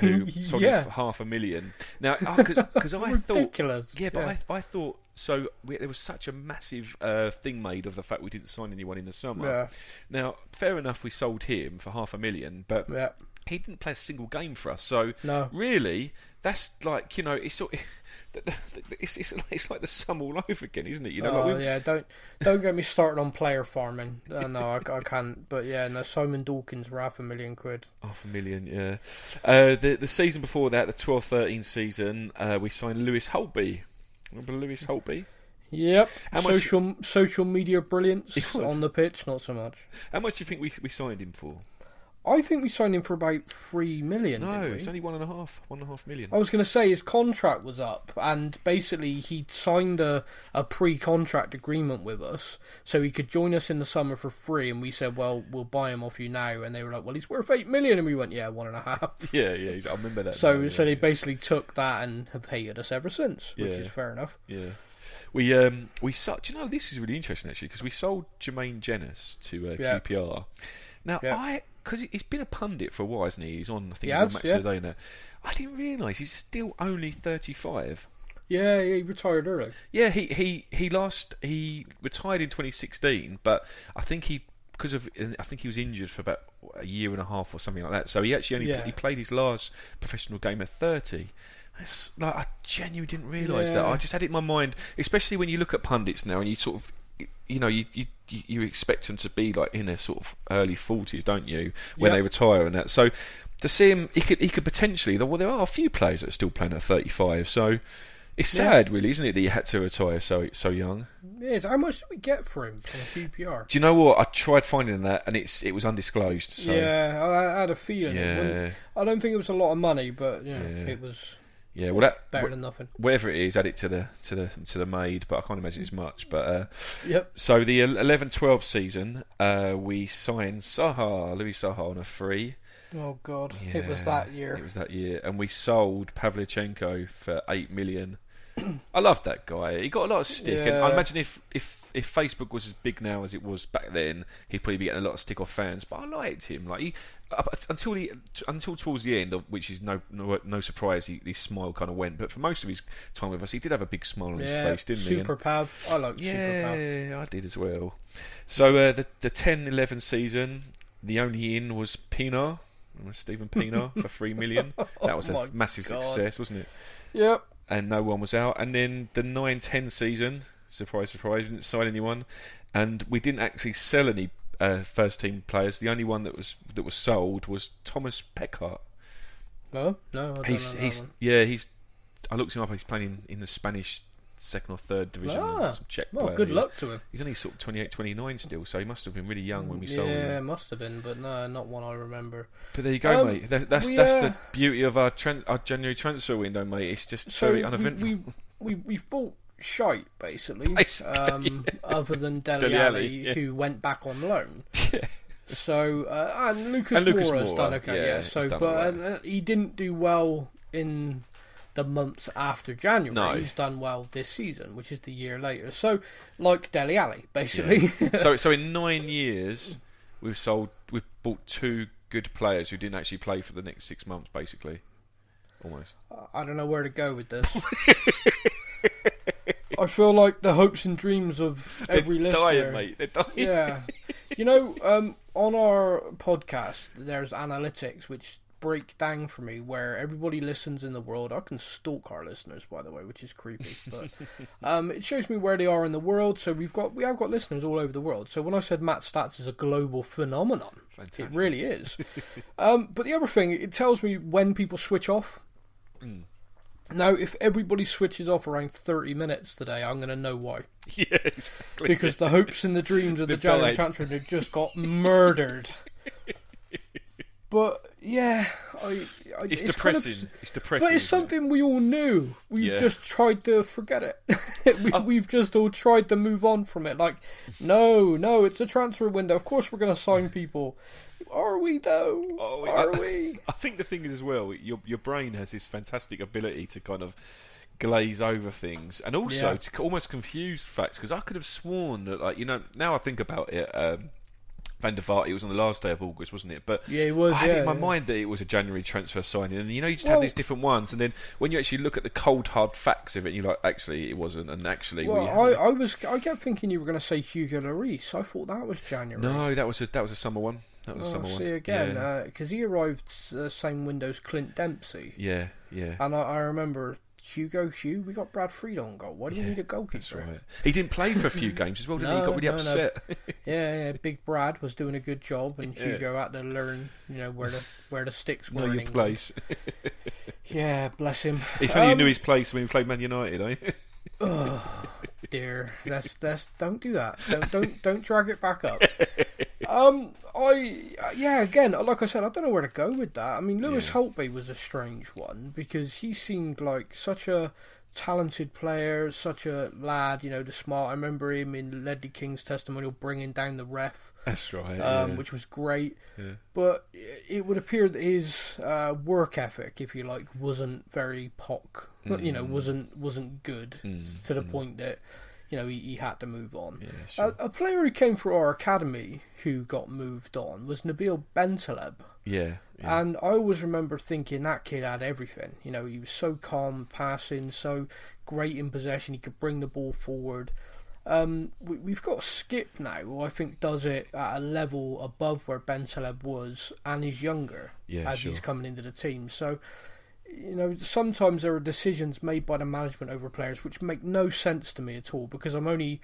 who sold Yeah. for half a million. Now, because I thought, Ridiculous. yeah, but Yeah. I, I thought so. We, there was such a massive uh, thing made of the fact we didn't sign anyone in the summer. Yeah. Now, fair enough, we sold him for half a million, but Yeah. he didn't play a single game for us. So No. really, that's like you know, it's sort. It's, it's, it's like the sum all over again, isn't it? You know, Oh like we, yeah, don't don't get me started on player farming. Uh, no, I, I can't. But yeah, no. Simon Dawkins for half a million quid. Half a million, yeah. Uh, the the season before that, the 12-13 season, uh, we signed Lewis Holtby. Remember Lewis Holtby? Yep. How much- social social media brilliance on the pitch, not so much. How much do you think we we signed him for? I think we signed him for about three million. No, didn't we? it's only one and a half, one and a half million. I was going to say his contract was up, and basically he'd signed a, a pre-contract agreement with us, so he could join us in the summer for free. And we said, "Well, we'll buy him off you now." And they were like, "Well, he's worth eight million. And we went, "Yeah, one and a half." Yeah, yeah, I remember that. So, now, so yeah, they yeah. basically took that and have hated us ever since, which Yeah. is fair enough. Yeah. We um we sold. Do you know this is really interesting actually because we sold Jermaine Jenas to uh, Yeah. QPR. Now Yeah. I because he's been a pundit for a while, hasn't he? He's on. I think He he's on Match yeah. of the Day now. I didn't realise he's still only thirty five. Yeah, yeah, he retired early. Yeah, he he he last he retired in 2016, but I think he because of I think he was injured for about a year and a half or something like that. So he actually only Yeah. he played his last professional game at 30. It's like I genuinely didn't realise that. I just had it in my mind, especially when you look at pundits now and you sort of, you know, you you, you expect them to be like in their sort of early 40s, don't you, when Yep. they retire and that. So to see him, he could he could potentially. Well, there are a few players that are still playing at 35. So. It's Yeah. sad, really, isn't it, that you had to retire so so young? Yes. How much did we get for him from QPR? Do you know what? I tried finding that, and it's it was undisclosed. So yeah, I I had a feeling. Yeah, I don't think it was a lot of money, but you know, Yeah. it was yeah. Well, that better than nothing. whatever it is, add it to the to the to the maid, but I can't imagine it's much. But uh, Yep. so the 11-12 season, uh, we signed Saha, Louis Saha on a free. Oh God, it was that year. It was that year, and we sold Pavlyuchenko for eight million. I loved that guy. He got a lot of stick, and I imagine if, if if Facebook was as big now as it was back then, he'd probably be getting a lot of stick off fans. But I liked him. Like he, up, until he, until towards the end, of, which is no no, no surprise, he, his smile kind of went. But for most of his time with us, he did have a big smile on his face, didn't he? Super Pav. I like Super Pav. yeah, I did as well. So uh, the the 10-11 season, the only in was Pienaar, was Steven Pienaar for three million. That was Oh a massive God. success, wasn't it? Yep. And no one was out. And then the 9-10 season, surprise, surprise, didn't sign anyone, and we didn't actually sell any uh, first team players. The only one that was that was sold was Thomas Pekhart. No, no, He's he's one. yeah he's. I looked him up. He's playing in, in the Spanish second or third division. Ah, some Czech Well, player, good yeah. luck to him. He's only sort of 28, 29 still, so he must have been really young when we sold him. Yeah, must have been, but no, not one I remember. But there you go, Um, mate. That, that's we, that's uh, the beauty of our tran- our January transfer window, mate. It's just So very uneventful. we we we've bought shite basically, Basically, um, other than Dele, Alli, yeah. who went back on loan. Yeah. So uh, and Lucas, And Lucas Moura's Moura, done okay, yeah, yeah. So, but uh, he didn't do well in the months after January. No. He's done well this season, which is the year later. So, like Dele Alli, basically. so so in nine years, we've sold we've bought two good players who didn't actually play for the next six months, basically. Almost. I don't know where to go with this. I feel like the hopes and dreams of every They're listener. dying, mate. They're dying. Yeah. you know, um, on our podcast, there's analytics which break down for me where everybody listens in the world. I can stalk our listeners, by the way, which is creepy. But um, it shows me where they are in the world. So we've got we have got listeners all over the world. So when I said Matt Stats is a global phenomenon, Fantastic. it really is. um, but the other thing, it tells me when people switch off. Hmm. Now, if everybody switches off around 30 minutes today, I'm going to know why yeah, exactly. because the hopes and the dreams of the January died. transfer just got murdered. But yeah, I, I, it's, kind of- depressing. it's depressing. but it's isn't it? something we all knew. We've Yeah. just tried to forget it. we, we've just all tried to move on from it. Like, no, no, it's a transfer window. Of course, we're going to sign people. Are we though? Oh, Are I- we? I think the thing is as well, your your brain has this fantastic ability to kind of glaze over things and also Yeah. to almost confuse facts. Because I could have sworn that, like you know, now I think about it. Um, Van der Vaart, it was on the last day of August, wasn't it? But Yeah, it was, I had yeah, in my yeah. mind that it was a January transfer signing, and you know, you just Well- have these different ones, and then when you actually look at the cold hard facts of it, you're like, actually, it wasn't, and actually, Well, we I. I was I kept thinking you were going to say Hugo Lloris. I thought that was January. no, that was a, that was a summer one. That was a Oh, summer see one. again Yeah, uh, because he arrived the same window as Clint Dempsey, yeah, yeah. and I, I remember Hugo Hugh. We got Brad Friedel on goal. Why do we need a goalkeeper? That's right. He didn't play for a few games as well, did he? He got really no, no. upset. Yeah, yeah. Big Brad was doing a good job, and Yeah. Hugo had to learn, you know, where the where the sticks were. know in your place. Yeah, bless him. It's only he Um, knew his place when he played Man United, eh? dear. That's that's don't do that. Don't don't don't drag it back up. Um, I yeah. Again, like I said, I don't know where to go with that. I mean, Lewis Yeah. Holtby was a strange one because he seemed like such a talented player, such a lad. You know, the smart. I remember him in Ledley King's testimonial bringing down the ref. That's right. um, yeah. which was great. Yeah. But it would appear that his uh, work ethic, if you like, wasn't very Poch. You know, wasn't wasn't good Mm, to the point that you know he, he had to move on. Yeah, sure. A, a player who came through our academy who got moved on was Nabil Bentaleb. yeah. yeah. And I always remember thinking that kid had everything. You know, he was so calm passing, so great in possession, he could bring the ball forward. Um, we, we've got Skip now, who I think does it at a level above where Bentaleb was, and is younger Yeah, as sure. he's coming into the team. So, you know, sometimes there are decisions made by the management over players which make no sense to me at all because I'm only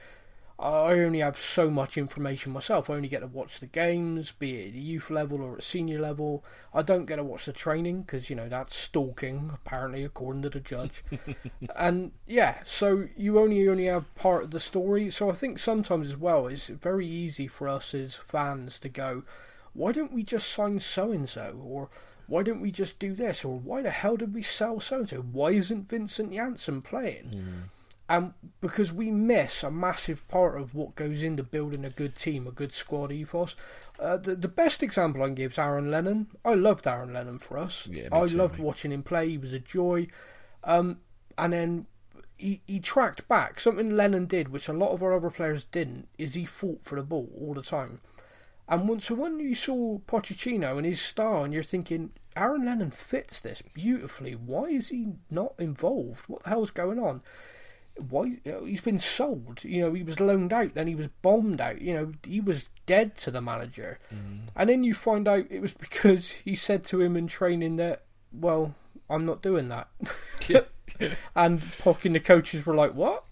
I only have so much information myself. I only get to watch the games, be it at the youth level or at senior level. I don't get to watch the training because you know that's stalking, apparently, according to the judge. and yeah, so you only only have part of the story. So I think sometimes as well, it's very easy for us as fans to go, why don't we just sign so and so, or why don't we just do this, or why the hell did we sell so and so? Why isn't Vincent Janssen playing? and because we miss a massive part of what goes into building a good team, a good squad ethos. Uh, the the best example I can give is Aaron Lennon. I loved Aaron Lennon for us. Yeah, I loved mate. watching him play. He was a joy. Um, and then he, he tracked back. Something Lennon did, which a lot of our other players didn't, is he fought for the ball all the time. And once so when you saw Pochettino and his style, and you're thinking, Aaron Lennon fits this beautifully. Why is he not involved? What the hell's going on? Why he's been sold? You know, he was loaned out, then he was bombed out. You know, he was dead to the manager. Mm-hmm. And then you find out it was because he said to him in training that, well, I'm not doing that. and Poch and the coaches were like, what?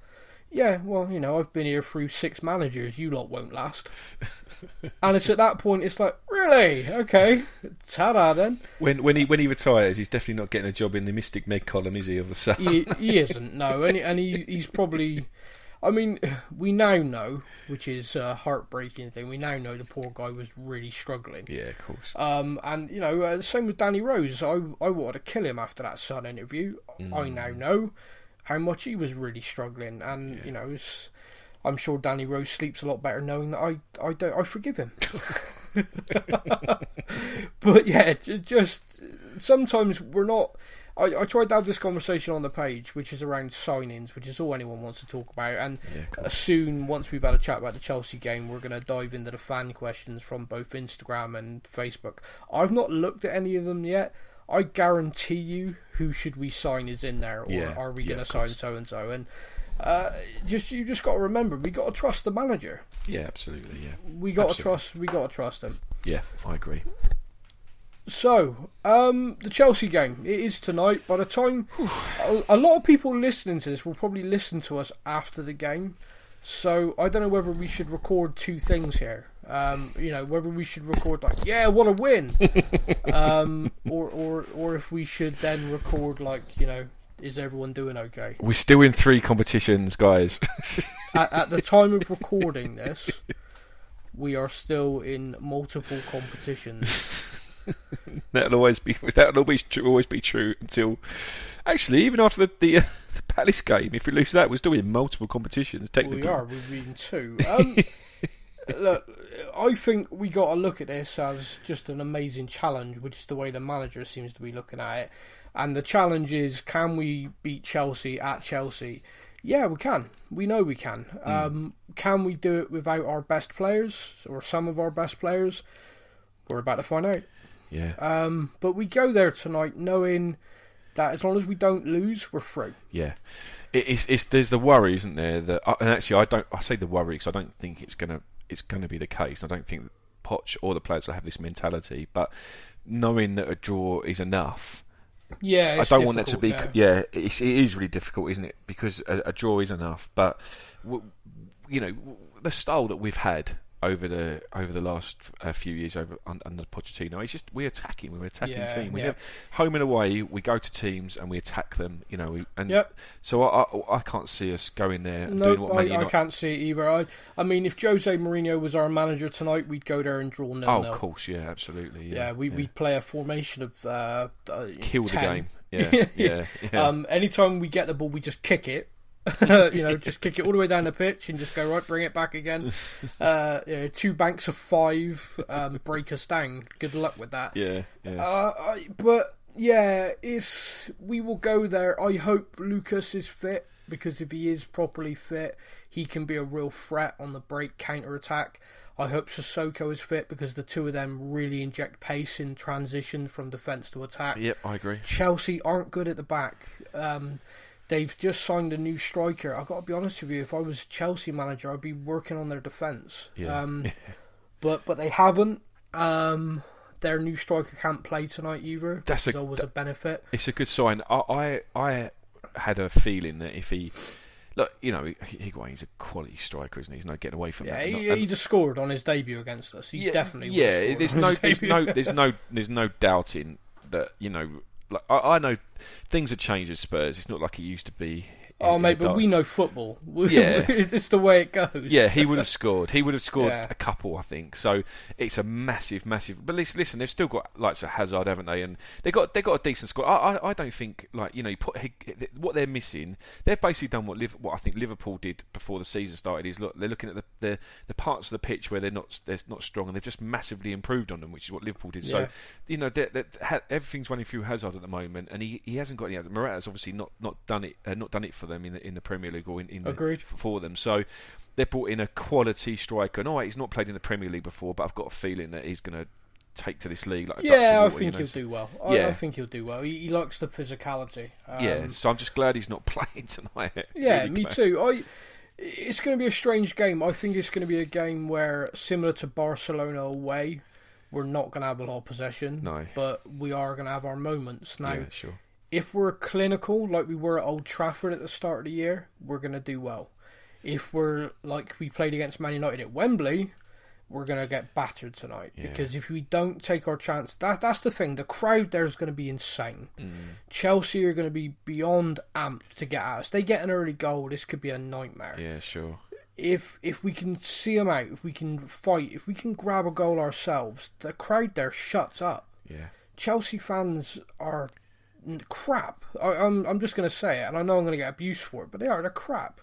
Yeah, well, you know, I've been here through six managers. You lot won't last. and it's at that point, it's like, really? Okay, ta-da then. When when he when he retires, he's definitely not getting a job in the Mystic Meg column, is he? Of the Sun. He, he isn't, no, and, he- and he, he's probably. I mean, we now know, which is a heartbreaking thing. We now know the poor guy was really struggling. yeah, of course. Um, and you know, uh, same with Danny Rose. I I wanted to kill him after that Sun interview. I now know how much he was really struggling, and you know, it's, I'm sure Danny Rose sleeps a lot better knowing that I I don't I forgive him. but yeah, just sometimes we're not. I, I tried to have this conversation on the page, which is around signings, which is all anyone wants to talk about. And Yeah, uh, soon, once we've had a chat about the Chelsea game, we're going to dive into the fan questions from both Instagram and Facebook. I've not looked at any of them yet. I guarantee you, who should we sign is in there, or Yeah, are we yeah, going to sign so and so? And uh, just you just got to remember, we got to trust the manager. Yeah, absolutely. Yeah, We got to trust. We got to trust him. yeah, I agree. So, um, the Chelsea game it is tonight. By the time a, a lot of people listening to this will probably listen to us after the game, so I don't know whether we should record two things here. Um, you know, whether we should record like, yeah, what a win, um, or or or if we should then record like, you know, is everyone doing okay? We're still in three competitions, guys. At, at the time of recording this, we are still in multiple competitions. that'll always be that'll always always be true until actually even after the the, uh, the Palace game. If we lose that, we're still in multiple competitions. Technically, We are. We've been two. Um, look, I think we got to look at this as just an amazing challenge, which is the way the manager seems to be looking at it. And the challenge is, can we beat Chelsea at Chelsea? Yeah, we can. We know we can. Um, can we do it without our best players or some of our best players? We're about to find out. Yeah, Um, but we go there tonight knowing that as long as we don't lose, we're through. yeah. It's, it's there's the worry, isn't there? That uh, and actually, I don't. I say the worry because I don't think it's it's gonna be the case. I don't think Poch or the players will have this mentality. But knowing that a draw is enough, Yeah, I don't want that to be. difficult, Yeah, it's, it is really difficult, isn't it? Because a, a draw is enough, but you know the style that we've had over the over the last uh, few years over under Pochettino, it's just we're attacking. We're an attacking Yeah, team. We yeah. have home and away. We go to teams and we attack them. You know, we, and Yep. so I, I I can't see us going there and No, doing what Man I, I can't see it either. I, I mean, if Jose Mourinho was our manager tonight, we'd go there and draw nil Oh, of course, yeah, absolutely. Yeah, Yeah, we we'd play a formation of uh, uh, kill the game. Yeah, yeah, yeah. Um, anytime we get the ball, we just kick it. you know, just kick it all the way down the pitch and just go right, bring it back again. Uh, you know, two banks of five, um, break us down. Good luck with that. yeah, yeah. Uh, I, but yeah, it's we will go there. I hope Lucas is fit because if he is properly fit, he can be a real threat on the break counter attack. I hope Sissoko is fit because the two of them really inject pace in transition from defence to attack. yep, I agree. Chelsea aren't good at the back. Um, They've just signed a new striker. I've got to be honest with you. If I was Chelsea manager, I'd be working on their defence. Yeah. Um, but but they haven't. Um, their new striker can't play tonight either. That's a- always a benefit. It's a good sign. I, I I had a feeling that if he look, you know, Higuain's a quality striker, isn't he? He's no getting away from Yeah, that. he, he just scored on his debut against us. He yeah, definitely yeah. There's no there's no there's no there's no doubting that you know. Like I, I know things have changed at Spurs. It's not like it used to be. Oh, mate, but we know football. Yeah. it's the way it goes. Yeah, he would have scored. He would have scored Yeah. a couple, I think. So it's a massive, massive. But listen, listen they've still got like of Hazard, haven't they? And they got they got a decent squad. I, I, I don't think like you know you put what they're missing. They've basically done what Liv, what I think Liverpool did before the season started. Is look they're looking at the, the, the parts of the pitch where they're not they're not strong, and they've just massively improved on them, which is what Liverpool did. Yeah. So you know they're, they're, ha- everything's running through Hazard at the moment, and he, he hasn't got any. Morata's obviously not, not done it uh, not done it for them in the in the Premier League or in, in the, for them. So they brought in a quality striker. No, he's not played in the Premier League before, but I've got a feeling that he's going to take to this league like a duck to Yeah, I think you know. he'll do well. I, Yeah. I think he'll do well. He, he likes the physicality. Um, yeah, so I'm just glad he's not playing tonight. Yeah, Really me glad. too. I. It's going to be a strange game. I think it's going to be a game where, similar to Barcelona away, we're not going to have a lot of possession. No. But we are going to have our moments. Now, Yeah, sure. If we're clinical like we were at Old Trafford at the start of the year, we're going to do well. If we're like we played against Man United at Wembley, we're going to get battered tonight. Yeah. Because if we don't take our chance, that that's the thing. The crowd there is going to be insane. Mm. Chelsea are going to be beyond amped to get at us. They get an early goal, this could be a nightmare. Yeah, sure. If if we can see them out, if we can fight, if we can grab a goal ourselves, the crowd there shuts up. Yeah. Chelsea fans are crap. I, I'm I'm just going to say it, and I know I'm going to get abused for it, but they are. They're crap.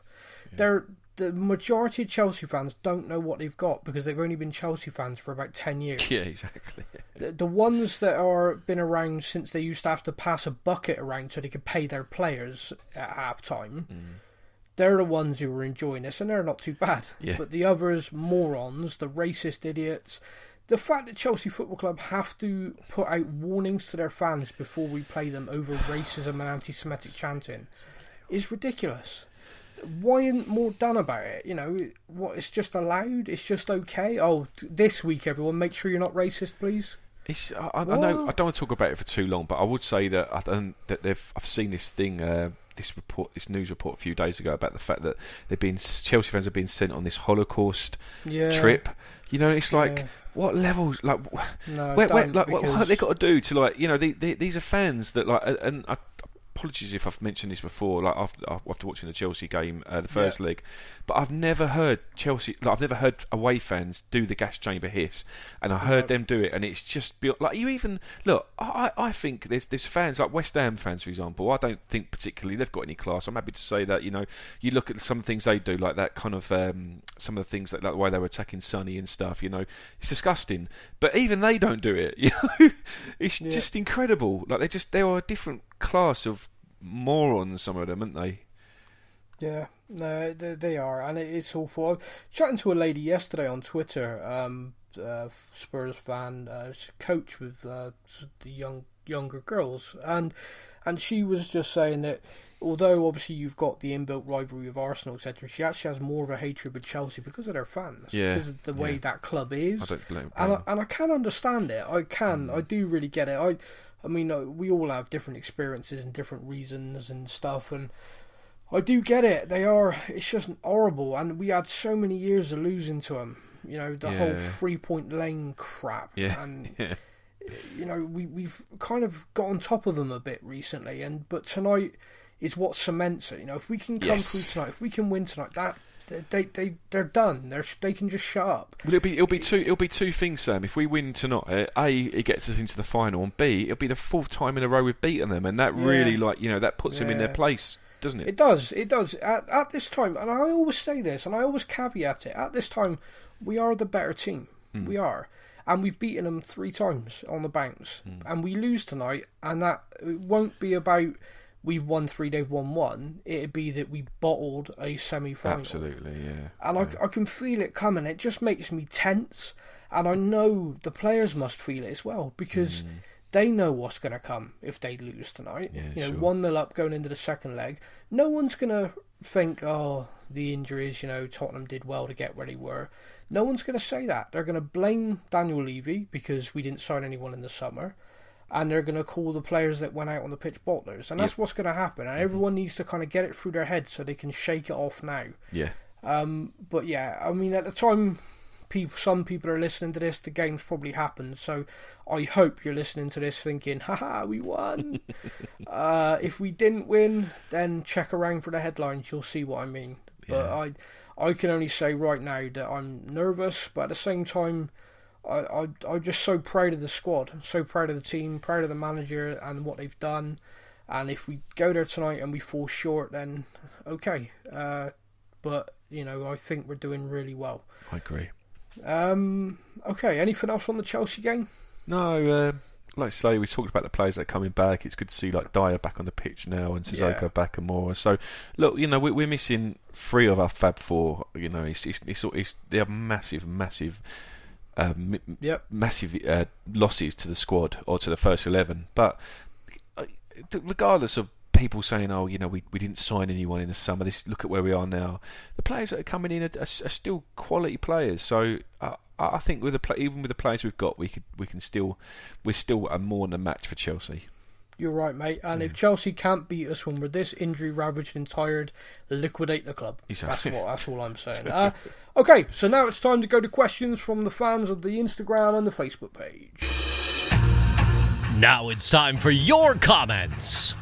They're the majority of Chelsea fans don't know what they've got because they've only been Chelsea fans for about ten years. Yeah, exactly. The, the ones that are been around since they used to have to pass a bucket around so they could pay their players at half time. Mm. They're the ones who are enjoying this, and they're not too bad. Yeah. But the others, morons, the racist idiots, the fact that Chelsea Football Club have to put out warnings to their fans before we play them over racism and anti-Semitic chanting is ridiculous. Why isn't more done about it? You know, what? It's just allowed. It's just okay. Oh, this week, everyone, make sure you're not racist, please. It's, I, I I know I don't want to talk about it for too long, but I would say that I don't, that they've I've seen this thing, uh, this report, this news report a few days ago about the fact that they've been Chelsea fans have been sent on this Holocaust Yeah. trip. You know, it's like Yeah. What levels like. No, where, where, like, what, what have they got to do to like you know the, the, these are fans that like uh, and I, apologies if I've mentioned this before like after after watching the Chelsea game uh, the first Yeah. leg but I've never heard Chelsea like I've never heard away fans do the gas chamber hiss. And I heard No. them do it and it's just like you even look I, I I think there's there's fans like West Ham fans for example I don't think particularly they've got any class. I'm happy to say that you know you look at some things they do like that kind of um, some of the things that like the way they were attacking Sonny and stuff you know it's disgusting. But even they don't do it you know? It's Yeah. just incredible. Like they just they are a different class of morons some of them aren't they Yeah, no, they, they are, and it, it's awful. I was chatting to a lady yesterday on Twitter, um, uh, Spurs fan, uh, coach with uh, the young younger girls, and and she was just saying that although obviously you've got the inbuilt rivalry with Arsenal, etc., she actually has more of a hatred with Chelsea because of their fans, Yeah, because of the way yeah. that club is. I don't blame, and I, and I can understand it. I can. Mm. I do really get it. I, I mean, uh, we all have different experiences and different reasons and stuff, and I do get it. They are. It's just horrible, and we had so many years of losing to them. You know, the whole three point lane crap, Yeah. and yeah you know, we we've kind of got on top of them a bit recently, and but tonight is what cements it. You know, if we can come Yes. through tonight, if we can win tonight, that they they they're done. They're they can just shut up. Well, it'll be it'll be two it'll be two things, Sam. If we win tonight, a it gets us into the final, and b it'll be the fourth time in a row we've beaten them, and that Yeah. really like you know that puts them in their place, doesn't it? It does. It does. At, at this time, and I always say this, and I always caveat it. At this time, we are the better team. Hmm. We are, and we've beaten them three times on the bounce, Hmm. and we lose tonight. And that it won't be about we've won three, they've won one. It'd be that we bottled a semi-final. Absolutely, yeah. And I, I can feel it coming. It just makes me tense, and I know the players must feel it as well because. They know what's going to come if they lose tonight. Yeah, you know, sure. one nil up going into the second leg. No one's going to think, oh, the injuries. You know, Tottenham did well to get where they were. No one's going to say that. They're going to blame Daniel Levy because we didn't sign anyone in the summer. And they're going to call the players that went out on the pitch bottlers. And that's what's going to happen. And everyone needs to kind of get it through their head so they can shake it off now. Yeah. Um, but yeah, I mean, at the time, people, some people are listening to this. The game's probably happened, so I hope you're listening to this thinking, "Haha, we won." uh, if we didn't win, then check around for the headlines. You'll see what I mean. But Yeah. I, I can only say right now that I'm nervous, but at the same time. I, I, I'm just so proud of the squad, so proud of the team, proud of the manager and what they've done. And if we go there tonight and we fall short, then okay. Uh, but you know, I think we're doing really well. I agree. Um, okay, anything else on the Chelsea game? No, uh, like I say, we talked about the players that are coming back. It's good to see like Dier back on the pitch now and Sissoko Yeah. back and more. So, look, you know, we, we're missing three of our Fab Four. You know, it's it's, it's, it's they're massive, massive. Um, Yep. massive uh, losses to the squad or to the first 11 but uh, regardless of people saying oh you know we, we didn't sign anyone in the summer this look at where we are now the players that are coming in are, are, are still quality players so uh, I I think with the even with the players we've got we could we can still we're still a more than a match for Chelsea You're right, mate. And Mm. if Chelsea can't beat us when we're this injury ravaged and tired, liquidate the club. Exactly. That's what. That's all I'm saying. Uh, okay, so now it's time to go to questions from the fans of the Instagram and the Facebook page. Now it's time for your comments.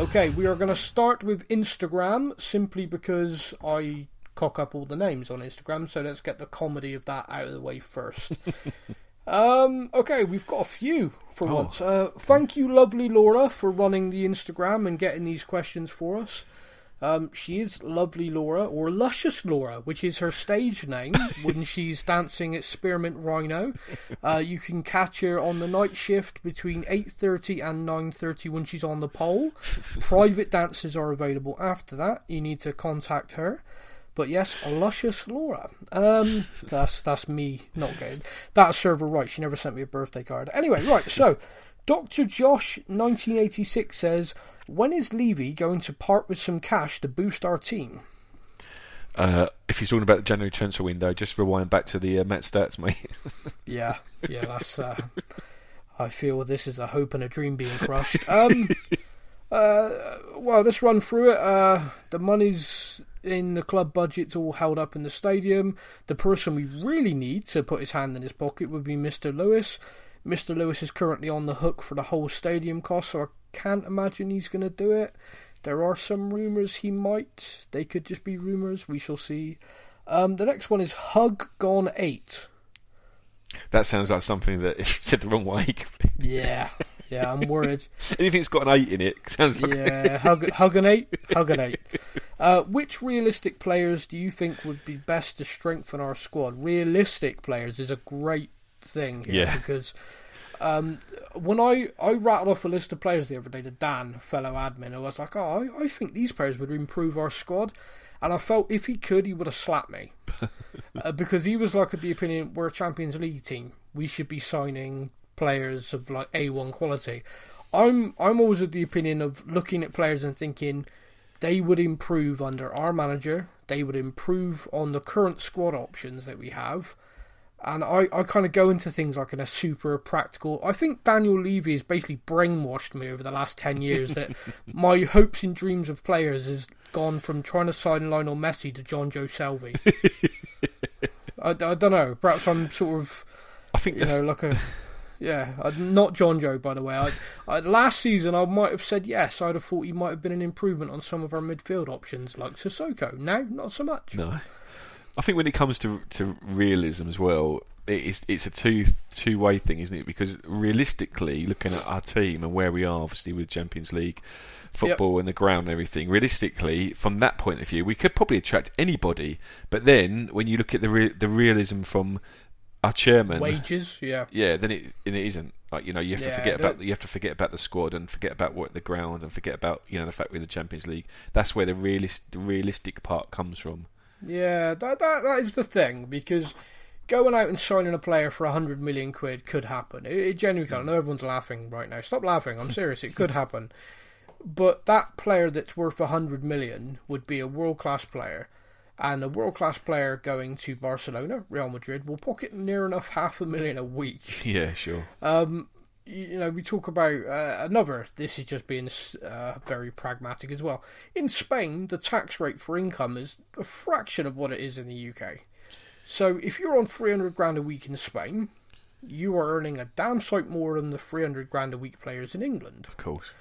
Okay, we are going to start with Instagram simply because I cock up all the names on Instagram. So let's get the comedy of that out of the way first. um, okay, we've got a few for Oh. once. Uh, thank you, lovely Laura, for running the Instagram and getting these questions for us. Um, she is lovely Laura, or luscious Laura, which is her stage name when she's dancing at Spearmint Rhino. Uh, you can catch her on the night shift between 8.30 and 9.30 when she's on the pole. Private dances are available after that. You need to contact her. But yes, luscious Laura. Um, that's that's me not getting that server right. She never sent me a birthday card. Anyway, right. So, Doctor Josh, 1986 says, "When is Levy going to part with some cash to boost our team?" uh, if you're talking about the January transfer window just rewind back to the uh, Matt Stats mate Yeah, yeah. That's. Uh, I feel this is a hope and a dream being crushed. Um, uh, well, let's run through it. Uh, the money's in the club budget's all held up in the stadium. The person we really need to put his hand in his pocket would be Mr. Lewis. Mr. Lewis is currently on the hook for the whole stadium cost, so I can't imagine he's going to do it. There are some rumours he might. They could just be rumours. We shall see. Um, the next one is Hug Gone 8. that sounds like something that if said the wrong way Yeah, yeah, I'm worried. anything that's got an 8 in it sounds like Yeah, hug, hug an eight, hug an eight. Uh, which realistic players do you think would be best to strengthen our squad? Realistic players is a great thing Yeah. because um, when I, I rattled off a list of players the other day to Dan, fellow admin, I was like, oh, I, I think these players would improve our squad. And I felt if he could, he would have slapped me. uh, because he was like of the opinion, we're a Champions League team. We should be signing players of like A1 quality. I'm I'm always of the opinion of looking at players and thinking they would improve under our manager. They would improve on the current squad options that we have. And I, I kind of go into things like in a super practical. I think Daniel Levy has basically brainwashed me over the last 10 years that my hopes and dreams of players has gone from trying to sign Lionel Messi to Jonjo Shelvey. I, I don't know. Perhaps I'm sort of I think you that's, know, like a yeah, uh, not Jonjo, by the way. I, I, last season, I might have said yes. I'd have thought he might have been an improvement on some of our midfield options, like Sissoko. Now, not so much. No, I think when it comes to to realism as well, it's it's a two two way thing, isn't it? Because realistically, looking at our team and where we are, obviously with Champions League football and the ground and everything, realistically, from that point of view, we could probably attract anybody. But then when you look at the re- the realism from our chairman, Wages, yeah, yeah, then it and it isn't. Like you know, you have to forget about you have to forget about the squad and forget about what the ground and forget about you know the fact we're in the Champions League. That's where the realist the realistic part comes from. Yeah, that, that that is the thing because going out and signing a player for a hundred million quid could happen. It, it genuinely can. I know everyone's laughing right now. Stop laughing. I'm serious. It could happen. But that player that's worth a hundred million would be a world class player, and a world class player going to Barcelona, Real Madrid, will pocket near enough half a million a week. Yeah, sure. Um, you know, we talk about uh, another. This is just being uh, very pragmatic as well. In Spain, the tax rate for income is a fraction of what it is in the UK. So if you're on 300 grand a week in Spain, you are earning a damn sight more than the 300 grand a week players in England. Of course.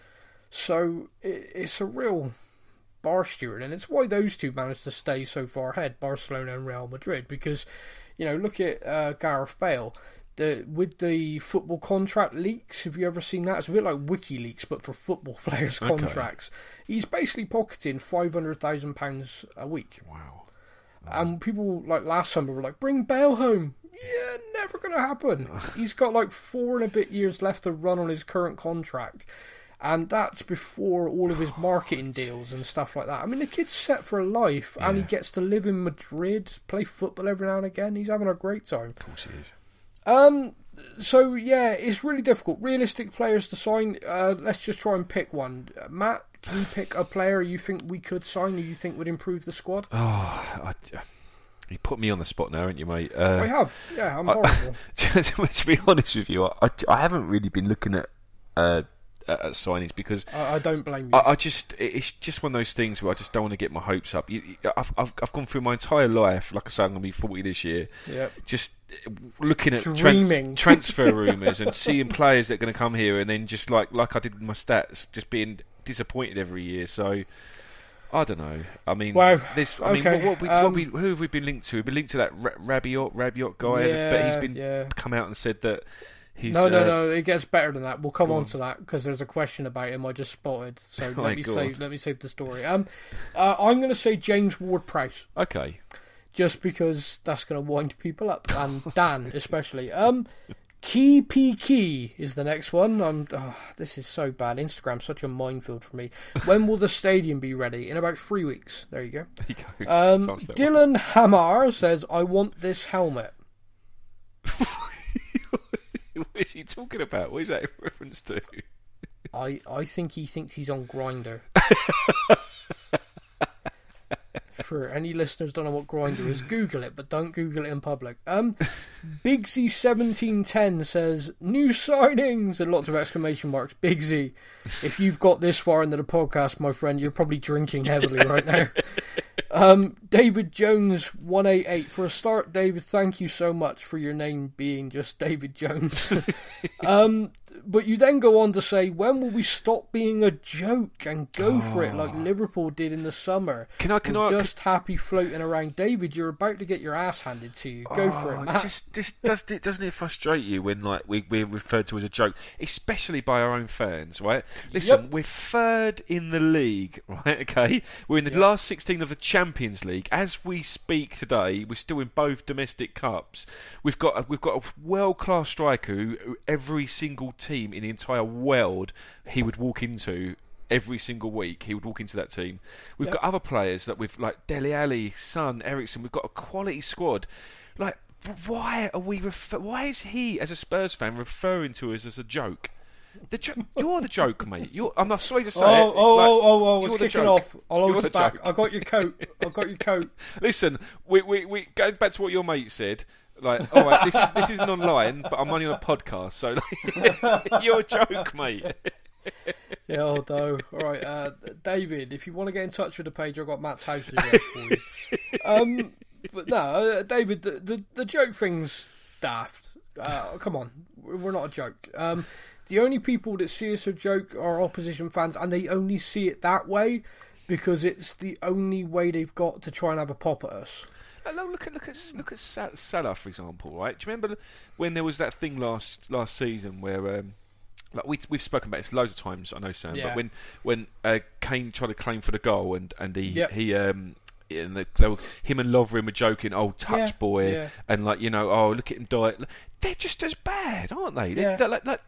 So it, it's a real bar steward, and it's why those two managed to stay so far ahead, Barcelona and Real Madrid, because you know, look at uh, Gareth Bale. The, with the football contract leaks, have you ever seen that? It's a bit like WikiLeaks, but for football players' Okay. contracts. He's basically pocketing five hundred thousand pounds a week. Wow. Um, and people like last summer were like, "Bring Bale home." Yeah, never gonna happen. He's got like four and a bit years left to run on his current contract, and that's before all of his oh, marketing deals and stuff like that. I mean, the kid's set for life, and he gets to live in Madrid, play football every now and again. He's having a great time. Of course it is. Um, so yeah, it's really difficult. Realistic players to sign. Uh, let's just try and pick one. Matt, can you pick a player you think we could sign, or you think would improve the squad? Oh, I, you put me on the spot now, haven't you, mate? Uh, I have. Yeah, I'm I- horrible. to be honest with you, I, I haven't really been looking at uh, at at signings because I, I don't blame you. I, I just it's just one of those things where I just don't want to get my hopes up. You, I've, I've I've gone through my entire life, like I say, I'm going to be 40 this year, Yep. just uh, looking at tran- Dreaming. transfer rumours and seeing players that are going to come here, and then just like like I did with my stats, just being disappointed every year. So. I don't know. I mean, Wow. this. I mean, Okay, what, what, we, um, what we, who have we been linked to? We've been linked to that Ra- Rabiot, Rabiot guy, but he's been yeah. come out and said that he's. no, no, uh, no. It gets better than that. We'll come on on. to that because there's a question about him I just spotted. So Oh let me God. save. Let me save the story. Um, uh, I'm going to say James Ward-Prowse Okay. just because that's going to wind people up and Dan especially. Um, Key P Key is the next one. Um, oh, this is so bad. Instagram's such a minefield for me. When will the stadium be ready? In about three weeks. There you go. There you go. Um, that one. Dylan Hamar says, "I want this helmet." what is he talking about? What is that in reference to? I I think he thinks he's on Grindr. For any listeners don't know what Grindr is, Google it, but don't Google it in public. Um, Bigsy seventeen ten says new signings and lots of exclamation marks. Bigsy, if you've got this far into the podcast, my friend, you're probably drinking heavily right now. Um, David Jones one eight eight for a start. David, thank you so much for your name being just David Jones. um, but you then go on to say, when will we stop being a joke and go for it like oh. Liverpool did in the summer? Can I- can I- just happy floating around? David, you're about to get your ass handed to you. Go for Oh, it, Matt. Just, just does it, doesn't it frustrate you when like we, we're referred to as a joke, especially by our own fans, right? Listen, Yep. we're third in the league, right? Okay, we're in the last sixteen of the Champions League as we speak today. We're still in both domestic cups. We've got a, we've got a world class striker who, who every single team in the entire world he would walk into every single week he would walk into that team. We've Yep. got other players that we've like Dele Alli, Son, Eriksen. We've got a quality squad. Like, why are we? Refer- why is he, as a Spurs fan, referring to us as a joke? The jo- you're the joke, mate. You're, I'm not sorry to say Oh, it. oh, like, oh, oh, oh, you're it's kicking off. I'll hold it back. joke. I got your coat. I got your coat. Listen, we, we, we going back to what your mate said. Like, all right, this is this isn't online, but I'm only on a podcast, so like, you're a joke, mate. Yeah, although, all right, uh, David, if you want to get in touch with the page, I've got Matt's house address for you. Um, but no, uh, David, the, the the joke thing's daft. Uh, come on, we're not a joke. Um, the only people that see us as a joke are opposition fans, and they only see it that way because it's the only way they've got to try and have a pop at us. Look, look at look at look at Salah for example, right? Do you remember when there was that thing last last season where um, like we we've spoken about this loads of times, I know Sam, Yeah. but when when uh, Kane tried to claim for the goal and and he Yep. he um and the, they were, him and Lovren were joking, oh touch Yeah, boy, yeah. and like you know, oh look at him die. They're just as bad, aren't they? They're, Yeah. they're like, like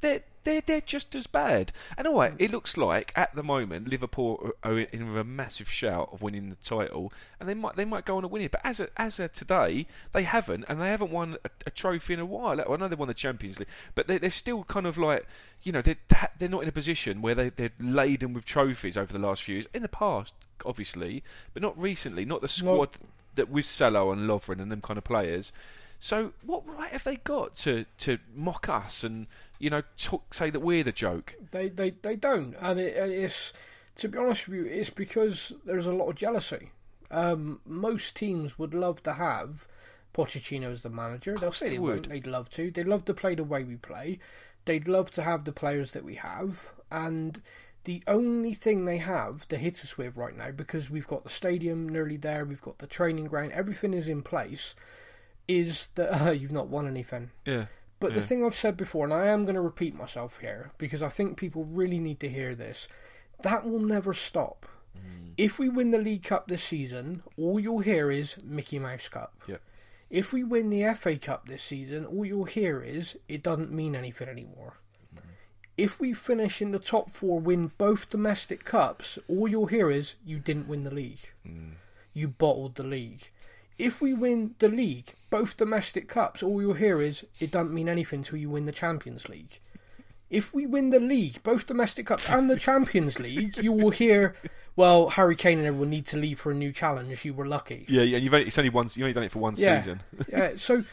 they're they're they're just as bad. And all right, hmm. it looks like at the moment Liverpool are in a massive shout of winning the title, and they might they might go on to win it. But as of, as of today, they haven't, and they haven't won a, a trophy in a while. I know they won the Champions League, but they, they're still kind of like you know they're they're not in a position where they they're laden with trophies over the last few years. In the past, obviously, but not recently. Not the squad that with Salah and Lovren and them kind of players. So what right have they got to, to mock us and you know talk, say that we're the joke? They they, they don't, and it, it's to be honest with you, it's because there's a lot of jealousy. Um, most teams would love to have Pochettino as the manager. They'll say they, they would. They'd love to. They'd love to play the way we play. They'd love to have the players that we have, and the only thing they have to hit us with right now, because we've got the stadium nearly there, we've got the training ground, everything is in place is that uh, you've not won anything. Yeah. But yeah. the thing I've said before, and I am going to repeat myself here because I think people really need to hear this, that will never stop. Mm. If we win the League Cup this season, all you'll hear is Mickey Mouse Cup. Yeah. If we win the FA Cup this season, all you'll hear is it doesn't mean anything anymore. Mm. If we finish in the top four, win both domestic cups, all you'll hear is you didn't win the league. Mm. You bottled the league if we win the league, both domestic cups, all you'll hear is it doesn't mean anything until you win the Champions League. If we win the league, both domestic cups and the Champions League, you will hear, well, Harry Kane and everyone need to leave for a new challenge. You were lucky. Yeah, yeah. You've only, it's only once. You only done it for one yeah, season. yeah. So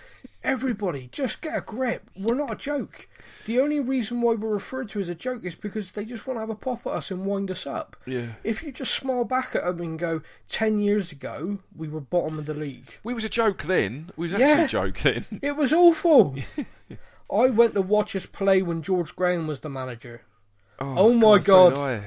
everybody, just get a grip. We're not a joke. The only reason why we're referred to as a joke is because they just want to have a pop at us and wind us up. Yeah. If you just smile back at them and go, 10 years ago, we were bottom of the league. We was a joke then. We was actually yeah. a joke then. It was awful. I went to watch us play when George Graham was the manager. Oh, oh my god. So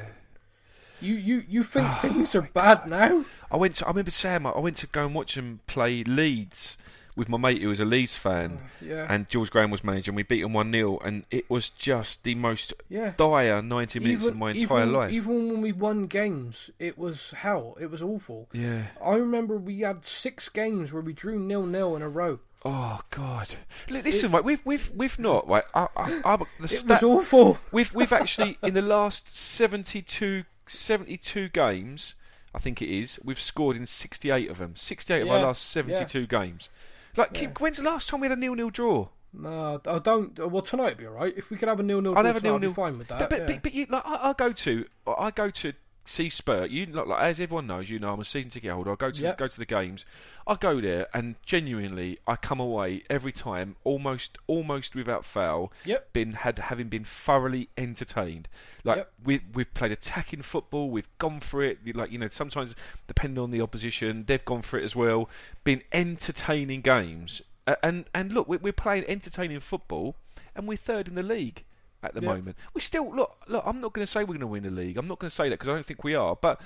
you, you, you think oh, things are bad now? I went to, I remember Sam, I went to go and watch him play Leeds with my mate who was a Leeds fan, uh, yeah. and George Graham was manager, and we beat them 1 0, and it was just the most yeah. dire 90 minutes even, of my entire even, life. Even when we won games, it was hell. It was awful. Yeah. I remember we had six games where we drew nil nil in a row. Oh God! Listen, it, right, we've we've we've not right. I, I, I, the it stat, was awful. We've we've actually in the last 72, 72 games, I think it is, we've scored in sixty eight of them. Sixty eight yeah, of our last seventy two yeah. games. Like, yeah. when's the last time we had a nil-nil draw? No, I don't. Well, tonight would be all right. If we could have a nil-nil draw, I'd have a nil-nil. Fine with that. But, but, yeah. but, but you, like, I, I, go to, I go to see Spur. You look like, as everyone knows, you know, I'm a season ticket holder. I go to yep. go to the games. I go there, and genuinely, I come away every time almost, almost without fail. Yep. Been had having been thoroughly entertained. Like yep. we we've played attacking football. We've gone for it. Like you know, sometimes depending on the opposition, they've gone for it as well. Been entertaining games and and look, we're playing entertaining football, and we're third in the league at the yeah. moment. We still look. Look, I'm not going to say we're going to win the league. I'm not going to say that because I don't think we are. But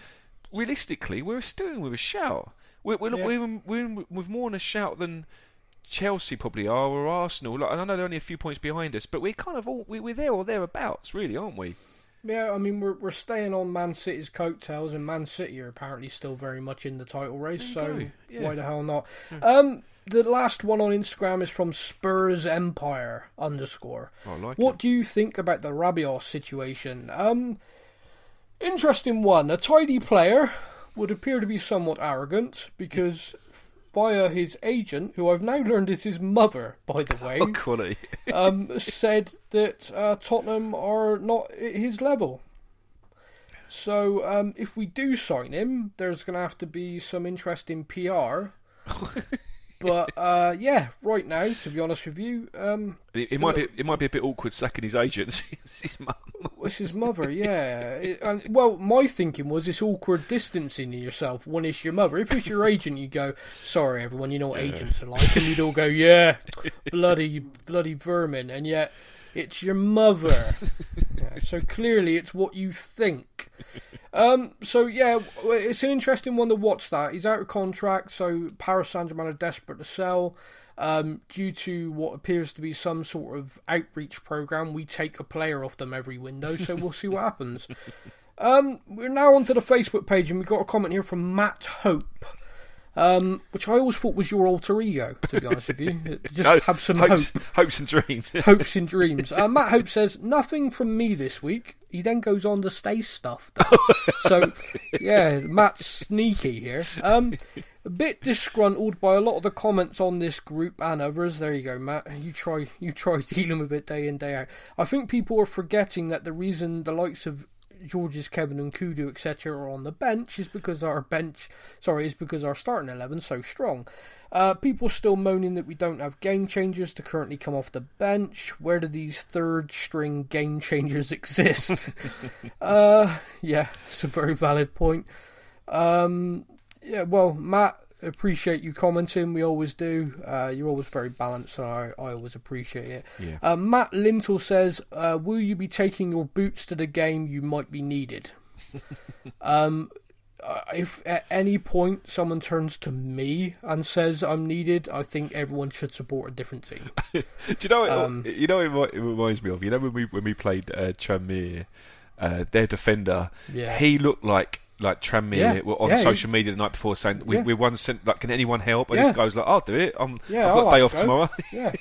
realistically, we're still with a shout. We're we're, yeah. we're, we're, with more in a shout than Chelsea probably are or Arsenal. Like, and I know they're only a few points behind us, but we're kind of all we're there or thereabouts, really, aren't we? Yeah, I mean we're we're staying on Man City's coattails, and Man City are apparently still very much in the title race. So yeah. why the hell not? Yeah. Um, the last one on Instagram is from Spurs Empire underscore. I like what it. do you think about the Rabiot situation? Um, interesting one. A tidy player would appear to be somewhat arrogant because via his agent, who I've now learned is his mother, by the way, oh, um, said that uh, Tottenham are not at his level. So um, if we do sign him, there's going to have to be some interesting PR. but uh, yeah, right now, to be honest with you, um, it, it might be it might be a bit awkward sacking his agent. his mum. It's his mother, yeah. It, and, well, my thinking was it's awkward distancing yourself when it's your mother. If it's your agent, you go, "Sorry, everyone, you know what yeah. agents are like," and you'd all go, "Yeah, bloody bloody vermin," and yet it's your mother. yeah, so clearly, it's what you think. Um, so yeah, it's an interesting one to watch. That he's out of contract, so Paris Saint Germain are desperate to sell. Um, due to what appears to be some sort of outreach program, we take a player off them every window. So we'll see what happens. Um, we're now onto the Facebook page, and we've got a comment here from Matt Hope. Um, which I always thought was your alter ego. To be honest with you, just No, have some hopes, hope, hopes and dreams. hopes and dreams. Uh, Matt Hope says nothing from me this week. He then goes on to stay stuffed. so, yeah, Matt's sneaky here. Um, a bit disgruntled by a lot of the comments on this group and others. There you go, Matt. You try, you try dealing with it day in day out. I think people are forgetting that the reason the likes of George's, Kevin Nkoudou, etc., are on the bench is because our bench, sorry, is because our starting eleven so strong. Uh, people still moaning that we don't have game changers to currently come off the bench. Where do these third string game changers exist? uh, yeah, it's a very valid point. Um, yeah, well, Matt, appreciate you commenting. We always do. Uh, you're always very balanced, and I, I always appreciate it. Yeah. Uh, Matt Lintle says, uh, "Will you be taking your boots to the game? You might be needed." um, uh, if at any point someone turns to me and says I'm needed, I think everyone should support a different team. Do you know? What, Um, you know what it reminds me of. You know when we when we played uh, Tranmere, uh, their defender. Yeah. He looked like like Tranmere Yeah, were on yeah, social media the night before saying we Yeah. we won sent like can anyone help? And this guy was like I'll do it. I'm Yeah, I've got I'll a day off go. tomorrow. Yeah.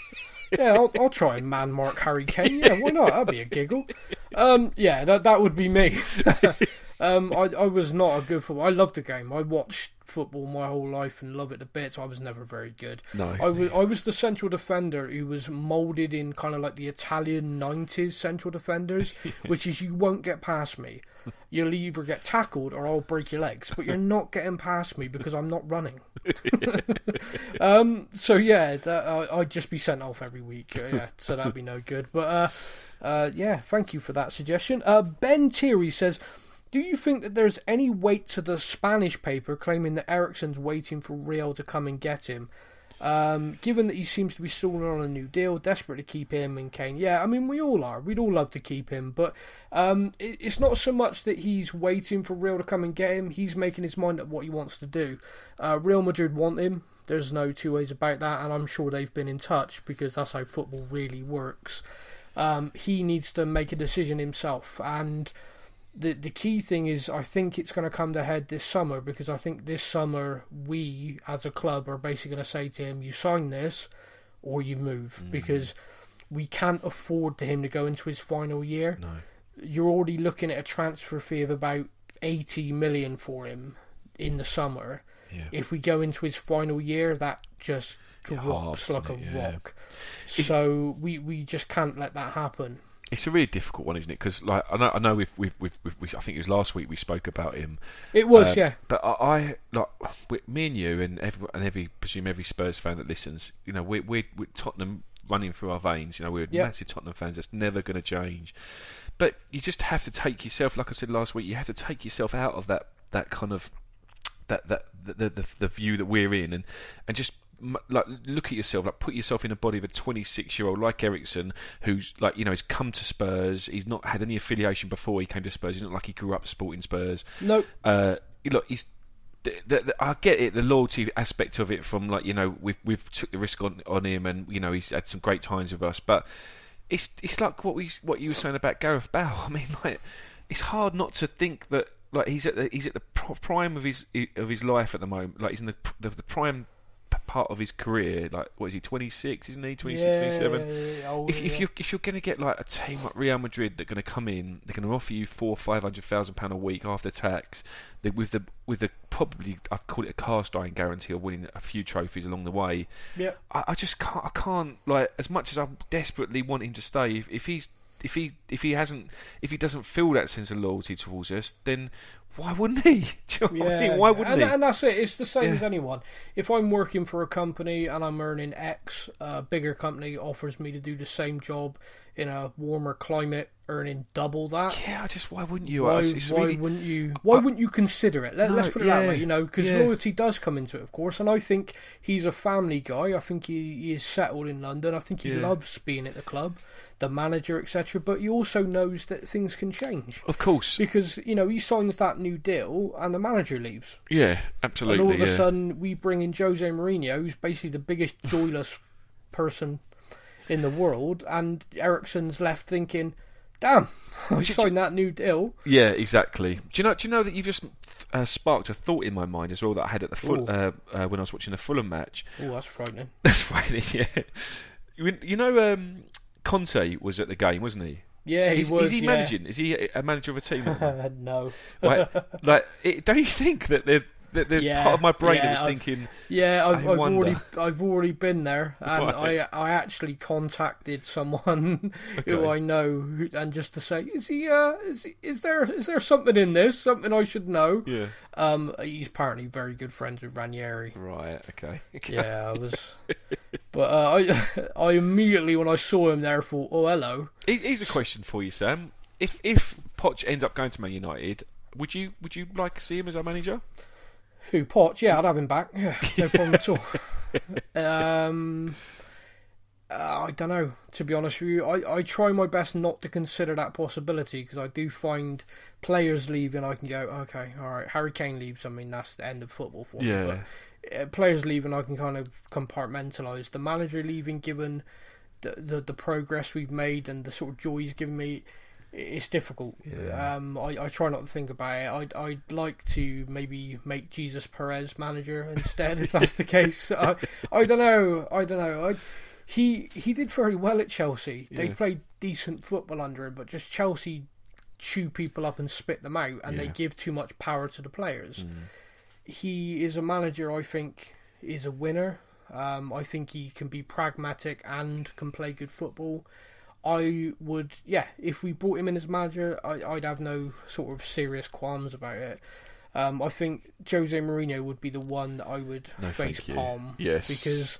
Yeah, I'll, I'll try and man mark Harry Kane. Yeah, why not? That'd be a giggle. Um, yeah, that that would be me. um, I I was not a good football. I loved the game. I watched football my whole life and love it a bit. So I was never very good. No. I was I was the central defender who was molded in kind of like the Italian '90s central defenders, which is you won't get past me. You'll either get tackled or I'll break your legs, but you're not getting past me because I'm not running. um, so yeah, that, uh, I'd just be sent off every week. Uh, yeah, so that'd be no good. But uh, uh, yeah, thank you for that suggestion. Uh, ben Thierry says. Do you think that there's any weight to the Spanish paper claiming that Eriksen's waiting for Real to come and get him? Um, given that he seems to be stalling on a new deal, desperate to keep him and Kane. Yeah, I mean, we all are. We'd all love to keep him, but um, it, it's not so much that he's waiting for Real to come and get him. He's making his mind up what he wants to do. Uh, Real Madrid want him. There's no two ways about that, and I'm sure they've been in touch because that's how football really works. Um, he needs to make a decision himself, and the the key thing is I think it's going to come to head this summer because I think this summer we as a club are basically going to say to him, "You sign this, or you move," because we can't afford to him to go into his final year. No. You're already looking at a transfer fee of about eighty million for him in the summer. Yeah. If we go into his final year, that just drops like a it? Yeah. rock. So we we just can't let that happen. It's a really difficult one, isn't it? Because like I know, I know we've, we've, we've, we've, we I think it was last week we spoke about him. It was, Um, yeah. But I, I like me and you and every and every presume every Spurs fan that listens. You know, we're we're, we're Tottenham running through our veins. You know, we're Yeah. massive Tottenham fans. That's never going to change. But you just have to take yourself, like I said last week, you have to take yourself out of that that kind of that that the the, the, view that we're in and and just like look at yourself like put yourself in the body of a 26 year old like Eriksen who's like you know he's come to Spurs he's not had any affiliation before he came to Spurs he's not like he grew up supporting Spurs No, uh, look, he's. The, the, I get it, the loyalty aspect of it. From like you know, we've we've took the risk on on him, and you know he's had some great times with us. But it's it's like what we what you were saying about Gareth Bale. I mean, like it's hard not to think that like he's at the, he's at the prime of his of his life at the moment. Like he's in the the, the prime part of his career. Like what is he? Twenty six, isn't he? 26, 27? Yeah, oh, if, if you're if you're going to get like a team like Real Madrid that are going to come in, they're going to offer you four five hundred thousand pound a week after tax, they, with the with the probably I'd call it a cast iron guarantee of winning a few trophies along the way. yeah, I, I just can't I can't like as much as I desperately want him to stay. If, if he's if he if he hasn't if he doesn't feel that sense of loyalty towards us, then why wouldn't he? You know what I mean? Why wouldn't and, he? and that's it. It's the same Yeah. as anyone. If I'm working for a company and I'm earning X, a bigger company offers me to do the same job in a warmer climate, earning double that. yeah, I just why wouldn't you? Why, It's- why really- wouldn't you? Why wouldn't you consider it? Let, No, us put it that way, you know, because yeah. loyalty does come into it, of course. And I think he's a family guy. I think he, he is settled in London. I think he Yeah. loves being at the club, the manager, etc. But he also knows that things can change Of course, because you know he signs that new deal and the manager leaves. yeah, absolutely. And all of a sudden, we bring in Jose Mourinho, who's basically the biggest joyless person in the world, and Eriksen's left thinking, Damn, I signed that new deal. Yeah, exactly. Do you know? Do you know that you've just uh, sparked a thought in my mind as well that I had at the Ful- Ooh. uh, uh, when I was watching the Fulham match. Oh, that's frightening. That's frightening. Yeah. You, you know, um, Conte was at the game, wasn't he? Yeah, he is, was. is he yeah. managing? Is he a a manager of a team? at the moment? no. like, like it, don't you think that, that there's Yeah, part of my brain yeah, that was I've- thinking, Yeah, I've, I've already I've already been there, and Right. I I actually contacted someone who I know, who, and just to say, is he uh is he, is there is there something in this, something I should know? yeah, Um, he's apparently very good friends with Ranieri. right, okay, okay. Yeah, I was, but uh, I I immediately when I saw him there thought, oh hello. Here- Here's a question for you, Sam. If if Poch ends up going to Man United, would you would you like to see him as our manager? Who Poch? Yeah, I'd have him back. Yeah, no problem at all. Um, uh, I don't know. To be honest with you, I, I try my best not to consider that possibility because I do find players leaving. I can go, okay, all right. Harry Kane leaves. I mean, that's the end of football for me. But uh, players leaving, I can kind of compartmentalize. The manager leaving, given the, the the progress we've made and the sort of joy he's given me, it's difficult. Yeah. Um, I, I try not to think about it. I'd I'd like to maybe make Jesus Perez manager instead, if that's the case. I I don't know. I don't know. I, he he did very well at Chelsea. They Yeah. played decent football under him, but just Chelsea chew people up and spit them out, and they give too much power to the players. Mm. He is a manager. I think is a winner. Um, I think he can be pragmatic and can play good football. I would, yeah, if we brought him in as manager, I, I'd have no sort of serious qualms about it. Um, I think Jose Mourinho would be the one that I would No, face palm. Yes. Because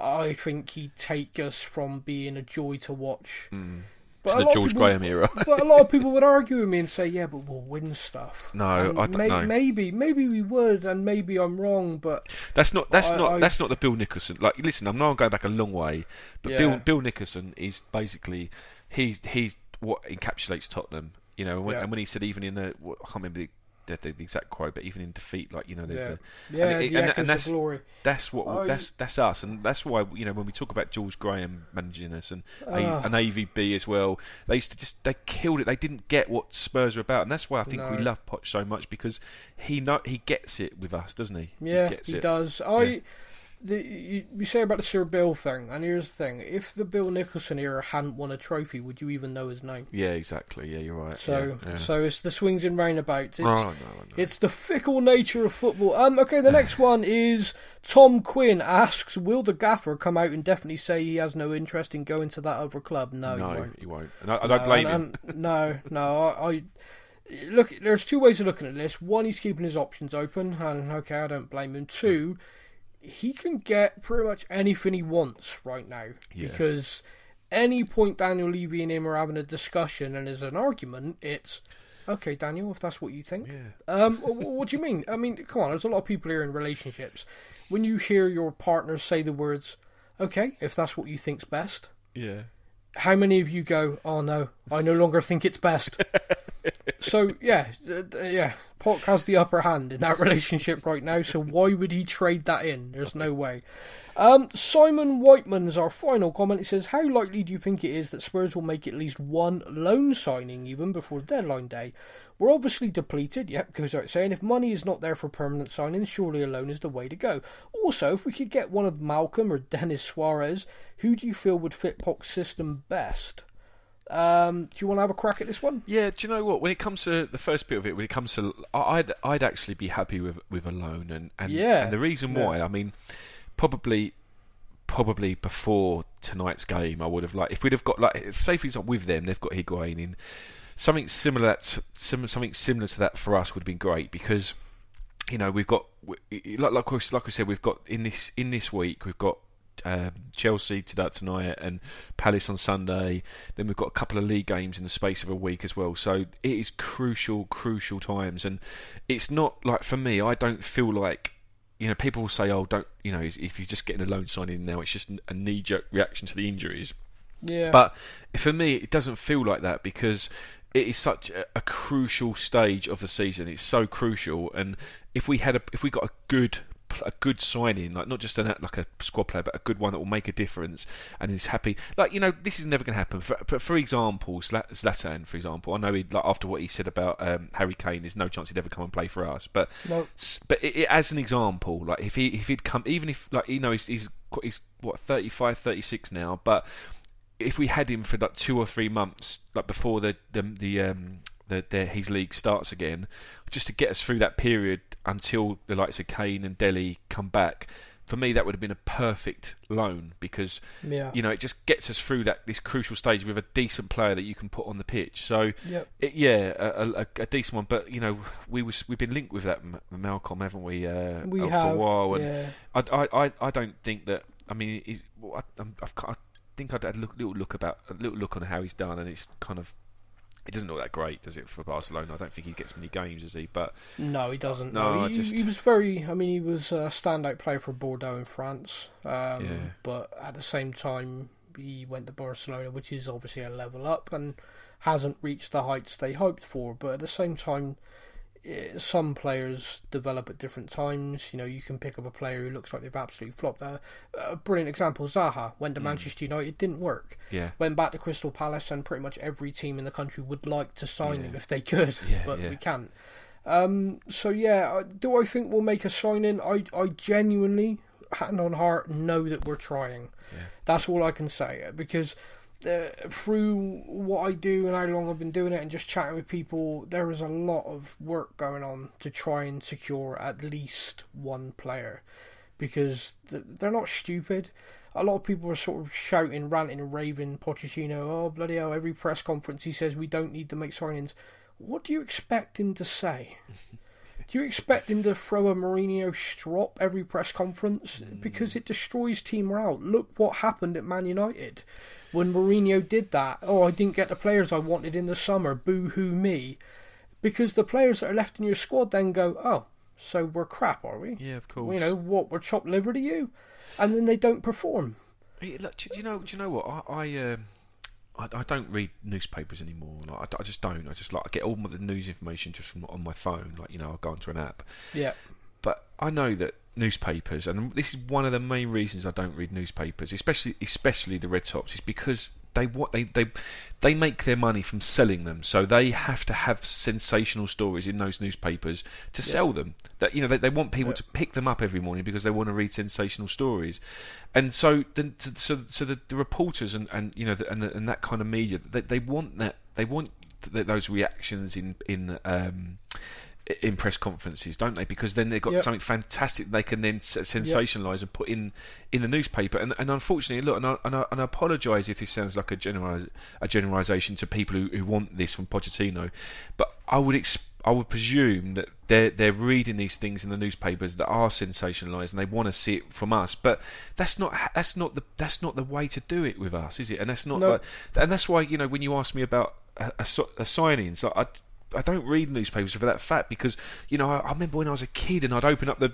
I think he'd take us from being a joy to watch. Mm. But the lot of George people- Graham era. but a lot of people would argue with me and say, "Yeah, but we'll win stuff." No, And I don't may- know. Maybe, maybe we would, and maybe I'm wrong. But That's not that's I- not I- that's not the Bill Nicholson. Like, listen, I'm not going back a long way, but Yeah. Bill Bill Nicholson is basically he's he's what encapsulates Tottenham. You know, and when, Yeah. and when he said even in the I can't remember the, the, the exact quote, but even in defeat, like you know, there's yeah, the, yeah, and, it- the and- and that's glory. that's what I- that's that's us, and that's why you know when we talk about George Graham managing us and A- Ah. and AVB as well, they used to just they killed it. They didn't get what Spurs are about, and that's why I think we love Poch so much because he know he gets it with us, doesn't he? Yeah, he, gets he does. I. Yeah. The, you, you say about the Sir Bill thing, and here's the thing: if the Bill Nicholson era hadn't won a trophy, would you even know his name? Yeah, exactly. Yeah, you're right. So, yeah, yeah. so it's the swings and roundabouts. It's, Oh, no, no. It's the fickle nature of football. Um, okay, the next one is Tom Quinn asks, "Will the gaffer come out and definitely say he has no interest in going to that other club?" No, he no, won't. he won't. And I, I No, don't blame and- him. no, no, I, I look. There's two ways of looking at this. One, he's keeping his options open, and okay, I don't blame him. Two, he can get pretty much anything he wants right now Yeah. because any point Daniel Levy and him are having a discussion and there's an argument, it's okay, Daniel, if that's what you think. Yeah. Um, wh- wh- what do you mean? I mean, come on. There's a lot of people here in relationships. When you hear your partner say the words, "Okay, if that's what you think's best," Yeah. How many of you go, "Oh no, I no longer think it's best"? so yeah, uh, yeah, Poch has the upper hand in that relationship right now. So why would he trade that in? There's no way. Um, Simon Whiteman's our final comment. He says, "How likely do you think it is that Spurs will make at least one loan signing even before the deadline day? We're obviously depleted. Yep, goes out saying if money is not there for permanent signings, surely a loan is the way to go. Also, if we could get one of Malcom or Denis Suarez, who do you feel would fit Poch's system best?" Um, do you want to have a crack at this one? Yeah, do you know what? When it comes to the first bit of it, when it comes to, I'd I'd actually be happy with with a loan, and and, Yeah. and the reason Yeah. why, I mean, probably probably before tonight's game, I would have like if we'd have got like if for example with them, they've got Higuain in something similar to, something similar to that for us would have been great because you know we've got like like like we said we've got in this in this week we've got um, Chelsea to that tonight and Palace on Sunday. Then we've got a couple of league games in the space of a week as well. So it is crucial, crucial times, and it's not like for me. I don't feel like you know people will say, "Oh, don't you know if you're just getting a loan signing now, it's just a knee jerk reaction to the injuries." Yeah, But for me, it doesn't feel like that because it is such a, a crucial stage of the season. It's so crucial, and if we had a, if we got a good a good signing, like not just an, like a squad player, but a good one that will make a difference and is happy. Like you know, this is never going to happen. For, for, for example, Zlatan, for example, I know he like after what he said about um, Harry Kane, there's no chance he'd ever come and play for us. But No. but it, it, as an example, like if he if he'd come, even if like you know he's he's, he's what 35, 36 now, but if we had him for like two or three months, like before the the the um the, the his league starts again, just to get us through that period until the likes of Kane and Dele come back. For me, that would have been a perfect loan because Yeah. you know it just gets us through that this crucial stage with a decent player that you can put on the pitch. So Yep. it, yeah, a, a, a decent one. But you know, we was we've been linked with that M- Malcom, haven't we? Uh, We have. for a while, and yeah. I, I, I, I don't think that. I mean, he's, well, I, I'm, I've, I think I'd had a look, little look about a little look on how he's done, and it's kind of. It doesn't look that great, does it, for Barcelona? I don't think he gets many games, does he? But No, he doesn't. No, No, he, just- he was very. I mean, he was a standout player for Bordeaux in France. Um, Yeah. But at the same time, he went to Barcelona, which is obviously a level up and hasn't reached the heights they hoped for. But at the same time, some players develop at different times. You know, you can pick up a player who looks like they've absolutely flopped. Uh, a brilliant example: Zaha went to Manchester United, didn't work. yeah, Went back to Crystal Palace, and pretty much every team in the country would like to sign Yeah. him if they could, Yeah, but yeah. we can't. Um, so yeah, do I think we'll make a signing? I I genuinely, hand on heart, know that we're trying. Yeah. That's all I can say because uh, through what I do and how long I've been doing it, and just chatting with people, there is a lot of work going on to try and secure at least one player because they're not stupid. A lot of people are sort of shouting, ranting, and raving. Pochettino, oh bloody hell! Every press conference he says we don't need to make signings. What do you expect him to say? Do you expect him to throw a Mourinho strop every press conference? Because it destroys team morale. Look what happened at Man United when Mourinho did that. Oh, I didn't get the players I wanted in the summer. Boo hoo me. Because the players that are left in your squad then go, oh, so we're crap, are we? yeah, of course. You know what? We're chopped liver to you, and then they don't perform. Hey, look, do you know? Do you know what? I I, um, I, I don't read newspapers anymore. Like, I, I just don't. I just like I get all my, the news information just from on my phone. Like you know, I go onto an app. Yeah, But I know that newspapers, and this is one of the main reasons I don't read newspapers, especially especially the Red Tops, is because they what they they they make their money from selling them, so they have to have sensational stories in those newspapers to sell them. That you know they, they want people Yeah. to pick them up every morning because they want to read sensational stories, and so the, so so the, the reporters and, and you know the, and the, and that kind of media they, they want that they want th- those reactions in in um, in press conferences, don't they? Because then they've got Yep. something fantastic they can then sensationalise and put in in the newspaper. And, and unfortunately, look, and I, and I, and I apologise if this sounds like a a generalisation to people who, who want this from Pochettino, but I would ex- I would presume that they're they're reading these things in the newspapers that are sensationalised and they want to see it from us. But that's not that's not the that's not the way to do it with us, is it? And that's not No. like, and that's why you know when you ask me about a, a, a signing, so I. I don't read newspapers for that fact because you know I, I remember when I was a kid and I'd open up the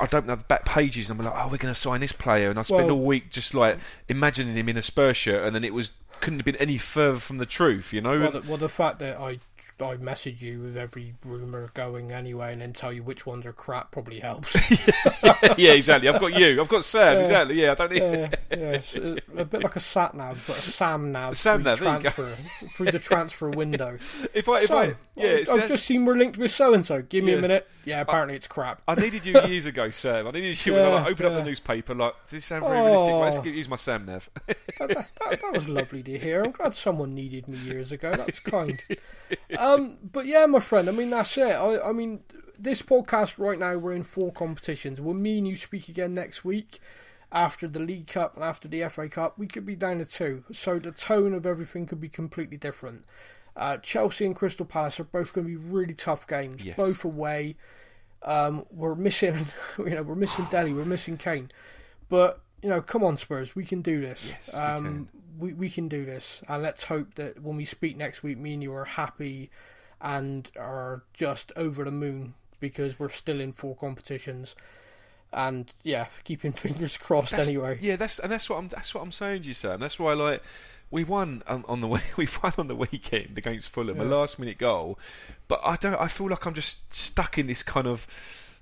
I'd open up the back pages and I'm like, oh, we're going to sign this player, and I'd spend Well- all week just like imagining him in a Spurs shirt, and then it was couldn't have been any further from the truth, you know. Well, the, well, the fact that I I message you with every rumor going anyway, and then tell you which ones are crap probably helps. yeah, exactly. I've got you. I've got Sam. Yeah. Exactly. Yeah, I don't need. yeah, yeah, a, bit like a sat nav, but a Sam nav Sam nav, there you go. transfer through the transfer window. If I, if I, yeah, I've, I've just seen we're linked with so and so. Give me Yeah. a minute. Yeah, apparently it's crap. I needed you years ago, Sam. I needed you when I like, opened up the newspaper. Like, does this sound very realistic? Oh. Let's give, use my Sam Nav. that, that, that, was lovely to hear. I'm glad someone needed me years ago. That was kind. Um, but yeah, my friend. I mean, that's it. I, I mean, this podcast right now, we're in four competitions. Will me and you speak again next week after the League Cup and after the FA Cup? We could be down to two. So the tone of everything could be completely different. Uh, Chelsea and Crystal Palace are both going to be really tough games, Yes. both away. Um, we're missing, you know, we're missing Dele, we're missing Kane, but you know, come on, Spurs, we can do this. Yes, we um, we, we can do this, and let's hope that when we speak next week, me and you are happy and are just over the moon because we're still in four competitions. And yeah, keeping fingers crossed That's- anyway. Yeah, that's and that's what I'm that's what I'm saying to you, Sam. That's why like we won on, on the way we won on the weekend against Fulham, a last minute goal. But I don't. I feel like I'm just stuck in this kind of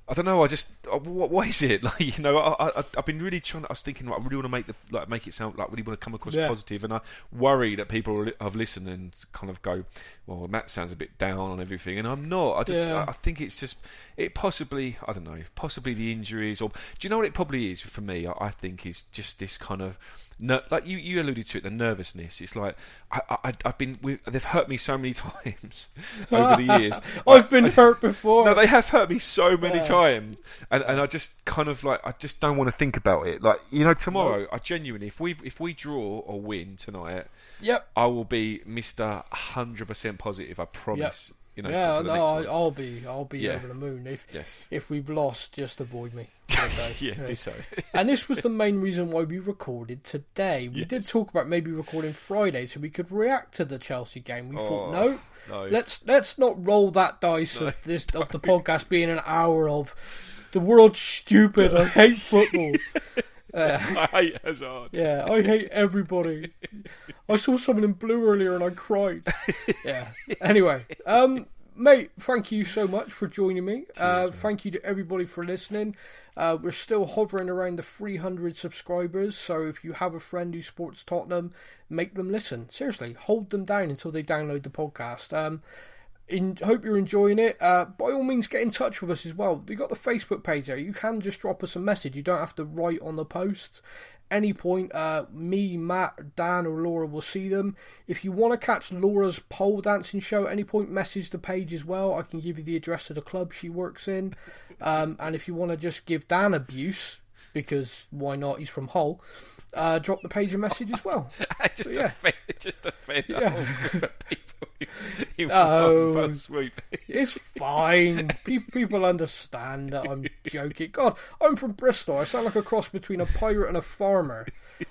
I don't know. I just uh, what, what is it like? You know, I, I I've been really trying. I was thinking, like, I really want to make the like make it sound like really want to come across Yeah. positive, and I worry that people have listened and kind of go, well, Matt sounds a bit down on everything, and I'm not. I just Yeah. I, I think it's just it possibly I don't know, possibly the injuries, or do you know what it probably is for me? I, I think is just this kind of. Ner- like you, you alluded to it, the nervousness. It's like I, I, I've been. We, they've hurt me so many times over the years. I've been hurt before. No, they have hurt me so many Yeah. times, and and I just kind of like I just don't want to think about it. Like you know, tomorrow I genuinely, if we if we draw or win tonight, yep. I will be Mister Hundred Percent Positive. I promise. You know, yeah, for, for the no, I, I'll be, I'll be Yeah. over the moon. If Yes. if we've lost, just avoid me. day. Yeah, Yeah. ditto. and this was the main reason why we recorded today. We did talk about maybe recording Friday so we could react to the Chelsea game. We thought, Oh, no, no. let's let's not roll that dice of this of the podcast being an hour of the world's stupid. I hate football. Uh, I hate Hazard. yeah, I hate everybody. I saw someone in blue earlier and I cried. Yeah. Anyway, um, mate, thank you so much for joining me. Uh, thank you to everybody for listening. Uh, we're still hovering around the 300 subscribers, so if you have a friend who supports Tottenham, make them listen. Seriously, hold them down until they download the podcast. Um, in, hope you're enjoying it. Uh, by all means, get in touch with us as well. We've got the Facebook page there. You can just drop us a message. You don't have to write on the posts. Any point, uh, me, Matt, Dan, or Laura will see them. If you want to catch Laura's pole dancing show at any point, message the page as well. I can give you the address of the club she works in. Um, and if you want to just give Dan abuse, because why not? He's from Hull. Uh, drop the page a message as well. just Yeah. offend, just offend a Yeah. whole group of people in No. fell. It's fine. People, people understand that I'm joking. God, I'm from Bristol. I sound like a cross between a pirate and a farmer.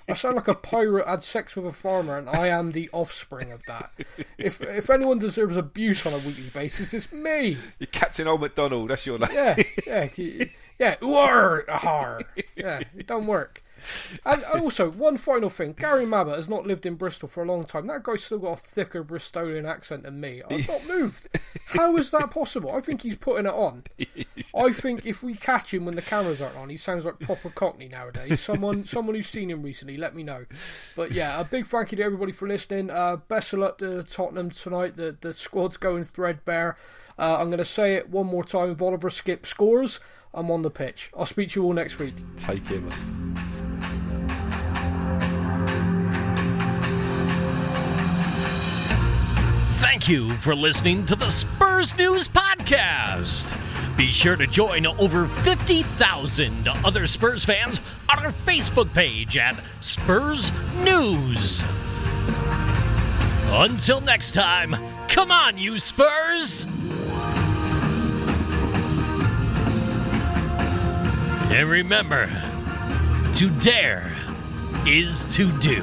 I sound like a pirate had sex with a farmer, and I am the offspring of that. If if anyone deserves abuse on a weekly basis, it's me. You're Captain Old McDonald. That's your name. Yeah, yeah, yeah. Ooar, ahar. Yeah, it don't work. And also, one final thing: Gary Mabbutt has not lived in Bristol for a long time. That guy's still got a thicker Bristolian accent than me. I've not moved. How is that possible? I think he's putting it on. I think if we catch him when the cameras aren't on, he sounds like proper Cockney nowadays. Someone, someone who's seen him recently, let me know. But yeah, a big thank you to everybody for listening. Uh, best of luck to Tottenham tonight. The the squad's going threadbare. Uh, I'm going to say it one more time. If Oliver Skipp scores, I'm on the pitch. I'll speak to you all next week. Take him. Thank you for listening to the Spurs News Podcast. Be sure to join over 50,000 other Spurs fans on our Facebook page at Spurs News. Until next time, come on, you Spurs! And remember, to dare is to do.